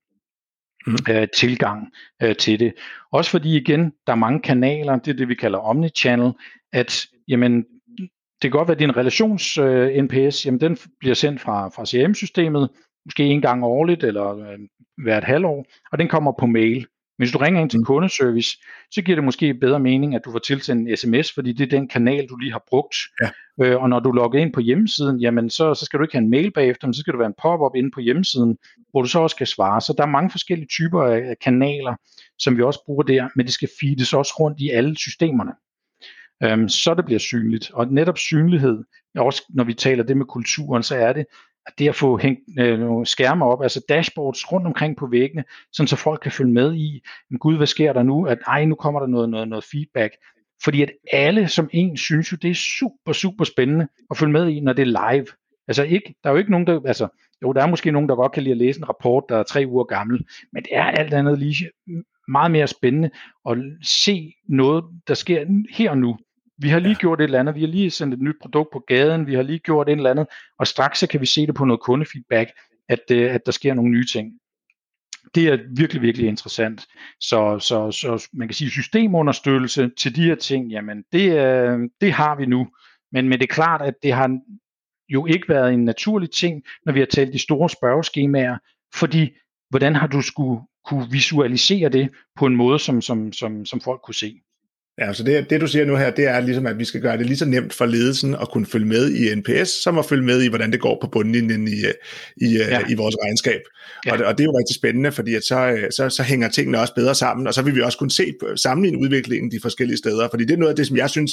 mm. øh, tilgang øh, til det. Også fordi igen, der er mange kanaler, det er det vi kalder omnichannel, at jamen, det kan godt være, at din relations-NPS, øh, jamen den bliver sendt fra, fra CRM-systemet, måske en gang årligt eller øh, hvert halvår, og den kommer på mail. Hvis du ringer ind til mm. kundeservice, så giver det måske bedre mening, at du får tilsendt en sms, fordi det er den kanal, du lige har brugt. Ja. Øh, og når du logger ind på hjemmesiden, jamen så, så skal du ikke have en mail bagefter, men så skal du være en pop-up inde på hjemmesiden, hvor du så også kan svare. Så der er mange forskellige typer af kanaler, som vi også bruger der, men det skal feedes også rundt i alle systemerne. Øhm, så det bliver synligt. Og netop synlighed, også når vi taler det med kulturen, så er det, det at få hængt øh, nogle skærme op, altså dashboards rundt omkring på væggene, sådan så folk kan følge med i, men gud, hvad sker der nu? At ej, nu kommer der noget, noget, noget feedback. Fordi at alle som en synes jo, det er super, super spændende at følge med i, når det er live. Altså ikke, der er jo ikke nogen, der, altså jo, der er måske nogen, der godt kan lide at læse en rapport, der er tre uger gammel, men det er alt andet lige meget mere spændende at se noget, der sker her og nu. Vi har lige ja. gjort et eller andet, vi har lige sendt et nyt produkt på gaden, vi har lige gjort et eller andet, og straks så kan vi se det på noget kundefeedback, at, øh, at der sker nogle nye ting. Det er virkelig, virkelig interessant. Så, så, så man kan sige, systemunderstøttelse til de her ting, jamen det, øh, det har vi nu. Men, men det er klart, at det har jo ikke været en naturlig ting, når vi har talt de store spørgeskemaer, fordi hvordan har du skulle kunne visualisere det på en måde, som, som, som, som folk kunne se? Ja, så det, det du siger nu her, det er ligesom, at vi skal gøre det lige så nemt for ledelsen at kunne følge med i NPS, som at følge med i, hvordan det går på bundlinjen i, i, ja. i vores regnskab. Ja. Og, det, og det er jo rigtig spændende, fordi at så, så, så hænger tingene også bedre sammen, og så vil vi også kunne se sammenligne udviklingen de forskellige steder, fordi det er noget af det, som jeg synes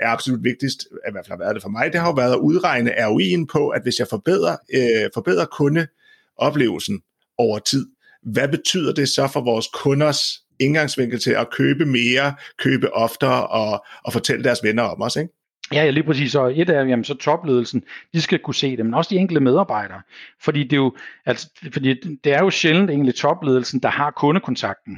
er absolut vigtigst, i hvert fald har været det for mig, det har jo været at udregne ROI'en på, at hvis jeg forbedrer, øh, forbedrer kundeoplevelsen over tid, hvad betyder det så for vores kunders indgangsvinkel til at købe mere, købe oftere og, og fortælle deres venner om os, ikke? Ja, ja, lige præcis. Og et af jamen, så topledelsen, de skal kunne se det, men også de enkelte medarbejdere. Fordi det er jo, altså, fordi det er jo sjældent egentlig topledelsen, der har kundekontakten.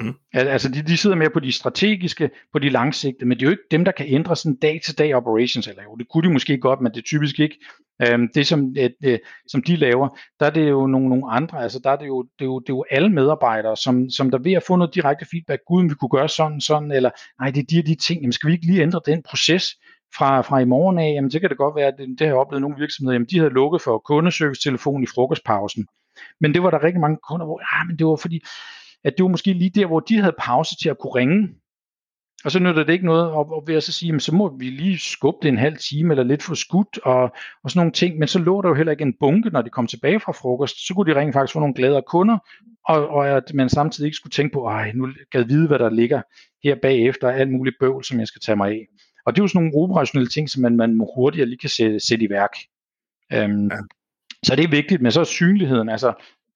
Mm. Altså de, de sidder mere på de strategiske, på de langsigtede, men det er jo ikke dem, der kan ændre sådan dag-til-dag operations, eller jo, det kunne de måske godt, men det er typisk ikke. Øhm, det som, et, øh, som de laver, der er det jo nogle, nogle andre, altså der er det jo, det er jo, det er jo alle medarbejdere, som, som der ved at få noget direkte feedback, gud, vi kunne gøre sådan, sådan, eller nej, det er de og de ting, jamen skal vi ikke lige ændre den proces, fra, fra i morgen af, jamen det kan det godt være, at det, det har jeg oplevet nogle virksomheder, jamen de havde lukket for kundeservice-telefon i frokostpausen. Men det var der rigtig mange kunder, hvor, ja, ah, men det var fordi, at det var måske lige der, hvor de havde pause til at kunne ringe. Og så nytter det ikke noget at, at ved at så sige, jamen, så må vi lige skubbe det en halv time eller lidt for skudt og, og sådan nogle ting. Men så lå der jo heller ikke en bunke, når de kom tilbage fra frokost. Så kunne de ringe faktisk få nogle gladere kunder, og, og at man samtidig ikke skulle tænke på, ej, nu jeg vide, hvad der ligger her bagefter, alt muligt bøvl, som jeg skal tage mig af. Og det er jo sådan nogle operationelle ting, som man, man hurtigere lige kan sætte, sætte i værk. Um, ja. Så det er vigtigt, men så er synligheden, altså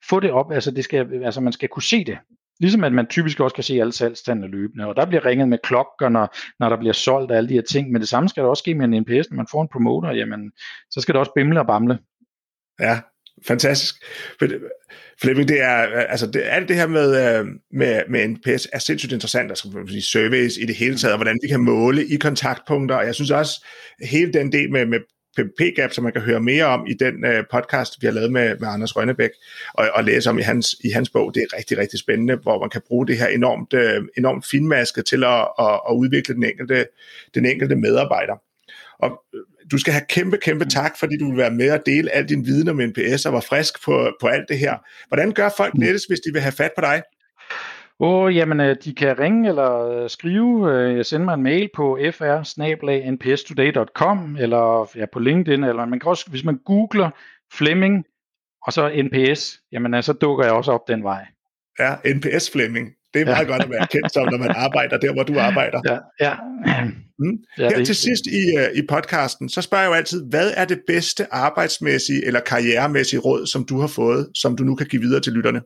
få det op, altså, det skal, altså man skal kunne se det. Ligesom at man typisk også kan se alle salgstandene løbende, og der bliver ringet med klokker, når, når der bliver solgt og alle de her ting, men det samme skal der også ske med en NPS, når man får en promoter, jamen, så skal det også bimle og bamle. Ja, fantastisk. Flemming, det er, altså det, alt det her med, øh, med, med NPS er sindssygt interessant, altså sige, service i det hele taget, og hvordan vi kan måle i kontaktpunkter, og jeg synes også, hele den del med, med PPP-gap, som man kan høre mere om i den uh, podcast, vi har lavet med, med Anders Rønnebæk, og, og læse om i hans, i hans bog. Det er rigtig, rigtig spændende, hvor man kan bruge det her enormt, uh, enormt finmasket til at, at, at udvikle den enkelte, den enkelte medarbejder. Og øh, du skal have kæmpe, kæmpe tak, fordi du vil være med og dele al din viden om NPS og var frisk på, på alt det her. Hvordan gør folk lettest, hvis de vil have fat på dig? Åh, oh, jamen, øh, de kan ringe eller øh, skrive. Øh, jeg sender mig en mail på fr eller ja, på LinkedIn, eller man kan også, hvis man googler Flemming, og så NPS, jamen så dukker jeg også op den vej. Ja, NPS Flemming. Det er meget ja. godt at være kendt som, når man arbejder der, hvor du arbejder. Ja, ja. Mm. Her til sidst i, i podcasten, så spørger jeg jo altid, hvad er det bedste arbejdsmæssige eller karrieremæssige råd, som du har fået, som du nu kan give videre til lytterne?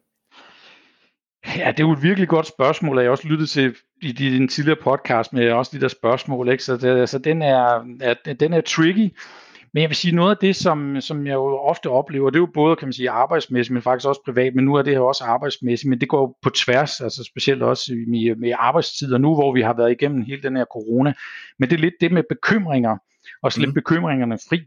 Ja, det er jo et virkelig godt spørgsmål, og jeg har også lyttet til i din tidligere podcast med også de der spørgsmål, ikke? så, det, så den, er, er, den er tricky. Men jeg vil sige, noget af det, som, som jeg jo ofte oplever, det er jo både, kan man sige, arbejdsmæssigt, men faktisk også privat, men nu er det her også arbejdsmæssigt, men det går på tværs, altså specielt også med, med arbejdstider nu, hvor vi har været igennem hele den her corona. Men det er lidt det med bekymringer, og slippe mm. bekymringerne fri.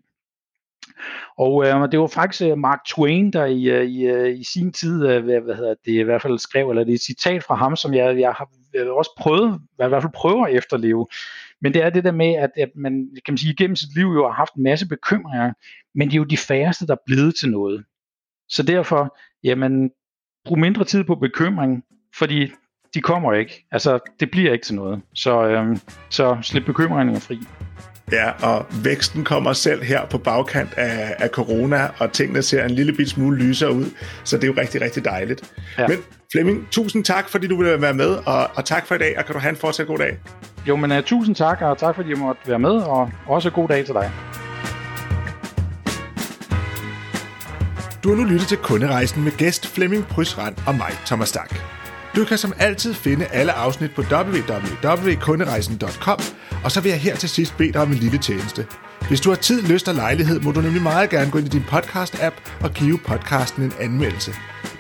Og øh, det var faktisk øh, Mark Twain, der i, øh, i, øh, i sin tid, hvad, hvad hedder det, i hvert fald skrev, eller det er et citat fra ham, som jeg, jeg har også prøvet, i hvert fald prøver at efterleve. Men det er det der med, at, at man kan man sige, igennem sit liv jo har haft en masse bekymringer, men det er jo de færreste, der er blevet til noget. Så derfor, jamen, brug mindre tid på bekymring, fordi de kommer ikke. Altså, det bliver ikke til noget. Så, øhm, så slip bekymringerne fri. Ja, og væksten kommer selv her på bagkant af, af corona, og tingene ser en lille bit smule lysere ud, så det er jo rigtig, rigtig dejligt. Ja. Men Flemming, tusind tak, fordi du ville være med, og, og tak for i dag, og kan du have en fortsat god dag. Jo, men uh, tusind tak, og tak fordi jeg måtte være med, og også god dag til dig. Du har nu lyttet til Kunderejsen med gæst Flemming Prysrand og mig, Thomas Stak. Du kan som altid finde alle afsnit på www.kunderejsen.com, og så vil jeg her til sidst bede dig om en lille tjeneste. Hvis du har tid, lyst og lejlighed, må du nemlig meget gerne gå ind i din podcast-app og give podcasten en anmeldelse.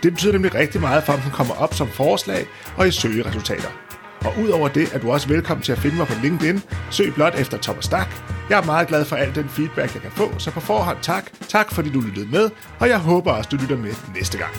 Det betyder nemlig rigtig meget for, om den kommer op som forslag og i søgeresultater. Og udover det er du også velkommen til at finde mig på LinkedIn. Søg blot efter Thomas Stak. Jeg er meget glad for al den feedback, jeg kan få, så på forhånd tak. Tak fordi du lyttede med, og jeg håber også, du lytter med næste gang.